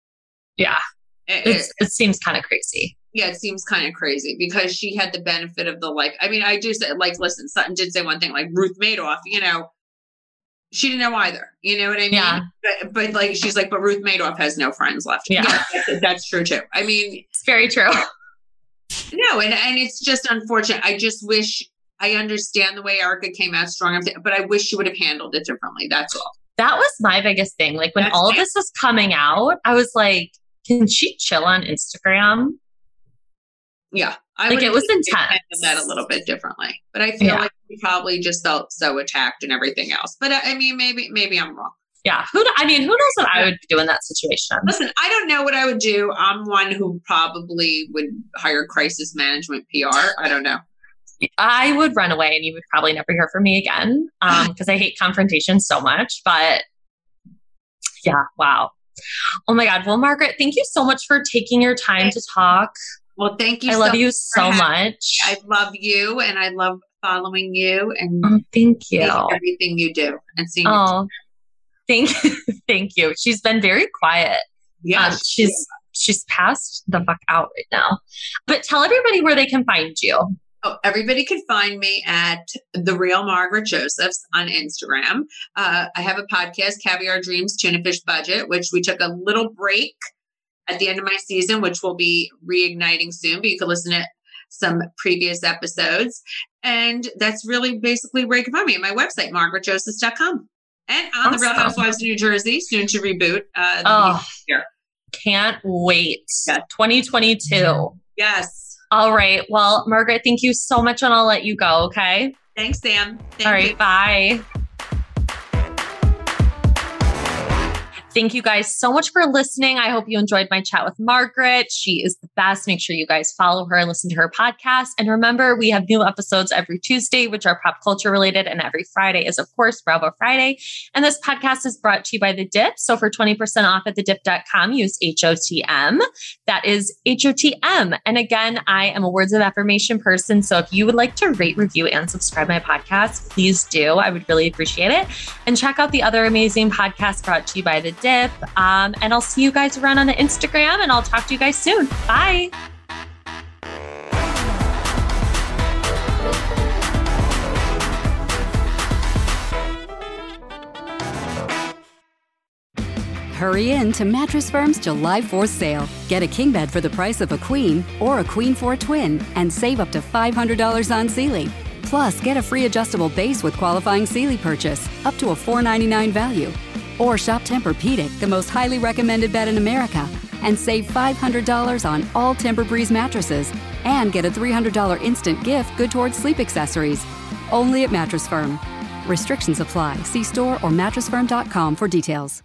Yeah. It, it, it seems kind of crazy. Yeah, it seems kind of crazy because she had the benefit of the like. I mean, I do say like, listen, Sutton did say one thing, like Ruth Madoff. You know, she didn't know either. You know what I mean? Yeah. But, but like she's like, but Ruth Madoff has no friends left. Yeah, yeah that's, that's, true too. I mean, it's very true. No, and and it's just unfortunate. I just wish I understand the way Erika came out strong, but I wish she would have handled it differently. That's all. That was my biggest thing. Like when that's all of this was coming out, I was like, can she chill on Instagram? Yeah. I like it was intense. That a little bit differently, but I feel yeah. like he probably just felt so attacked and everything else. But I mean, maybe maybe I'm wrong. Yeah, who? I mean, who knows what I would do in that situation? Listen, I don't know what I would do. I'm one who probably would hire crisis management PR. I don't know. I would run away, and you would probably never hear from me again because um, I hate confrontation so much. But yeah, wow. Oh my God. Well, Margaret, thank you so much for taking your time to talk. Well, thank you. I so love you so much. I love you, and I love following you and oh, thank you everything you do and seeing. Oh, thank you, thank you. She's been very quiet. Yeah, um, she's she's passed the fuck out right now. But tell everybody where they can find you. Oh, everybody can find me at the real Margaret Josephs on Instagram. Uh, I have a podcast, Caviar Dreams Tuna Fish Budget, which we took a little break at the end of my season, which will be reigniting soon, but you can listen to some previous episodes. And that's really basically where you can find me at my website, margaretjosephs.com. And on awesome. the Real Housewives of New Jersey, soon to reboot. Uh, oh, year. can't wait. Yes. 2022. Yes. All right. Well, Margaret, thank you so much. And I'll let you go. Okay. Thanks, Sam. Thank All right. You. Bye. Thank you guys so much for listening. I hope you enjoyed my chat with Margaret. She is the best. Make sure you guys follow her and listen to her podcast. And remember, we have new episodes every Tuesday, which are pop culture related, and every Friday is, of course, Bravo Friday. And this podcast is brought to you by The Dip. So for 20% off at thedip.com, use HOTM. That is HOTM. And again, I am a words of affirmation person. So if you would like to rate, review, and subscribe my podcast, please do. I would really appreciate it. And check out the other amazing podcasts brought to you by The Um, and I'll see you guys around on the Instagram and I'll talk to you guys soon. Bye. Hurry in to Mattress Firm's July 4th sale. Get a king bed for the price of a queen or a queen for a twin and save up to $500 on Sealy. Plus, get a free adjustable base with qualifying Sealy purchase, up to a 499 value. Or shop Tempur-Pedic, the most highly recommended bed in America, and save $500 on all Tempur-Breeze mattresses, and get a $300 instant gift good towards sleep accessories. Only at Mattress Firm. Restrictions apply. See store or mattressfirm.com for details.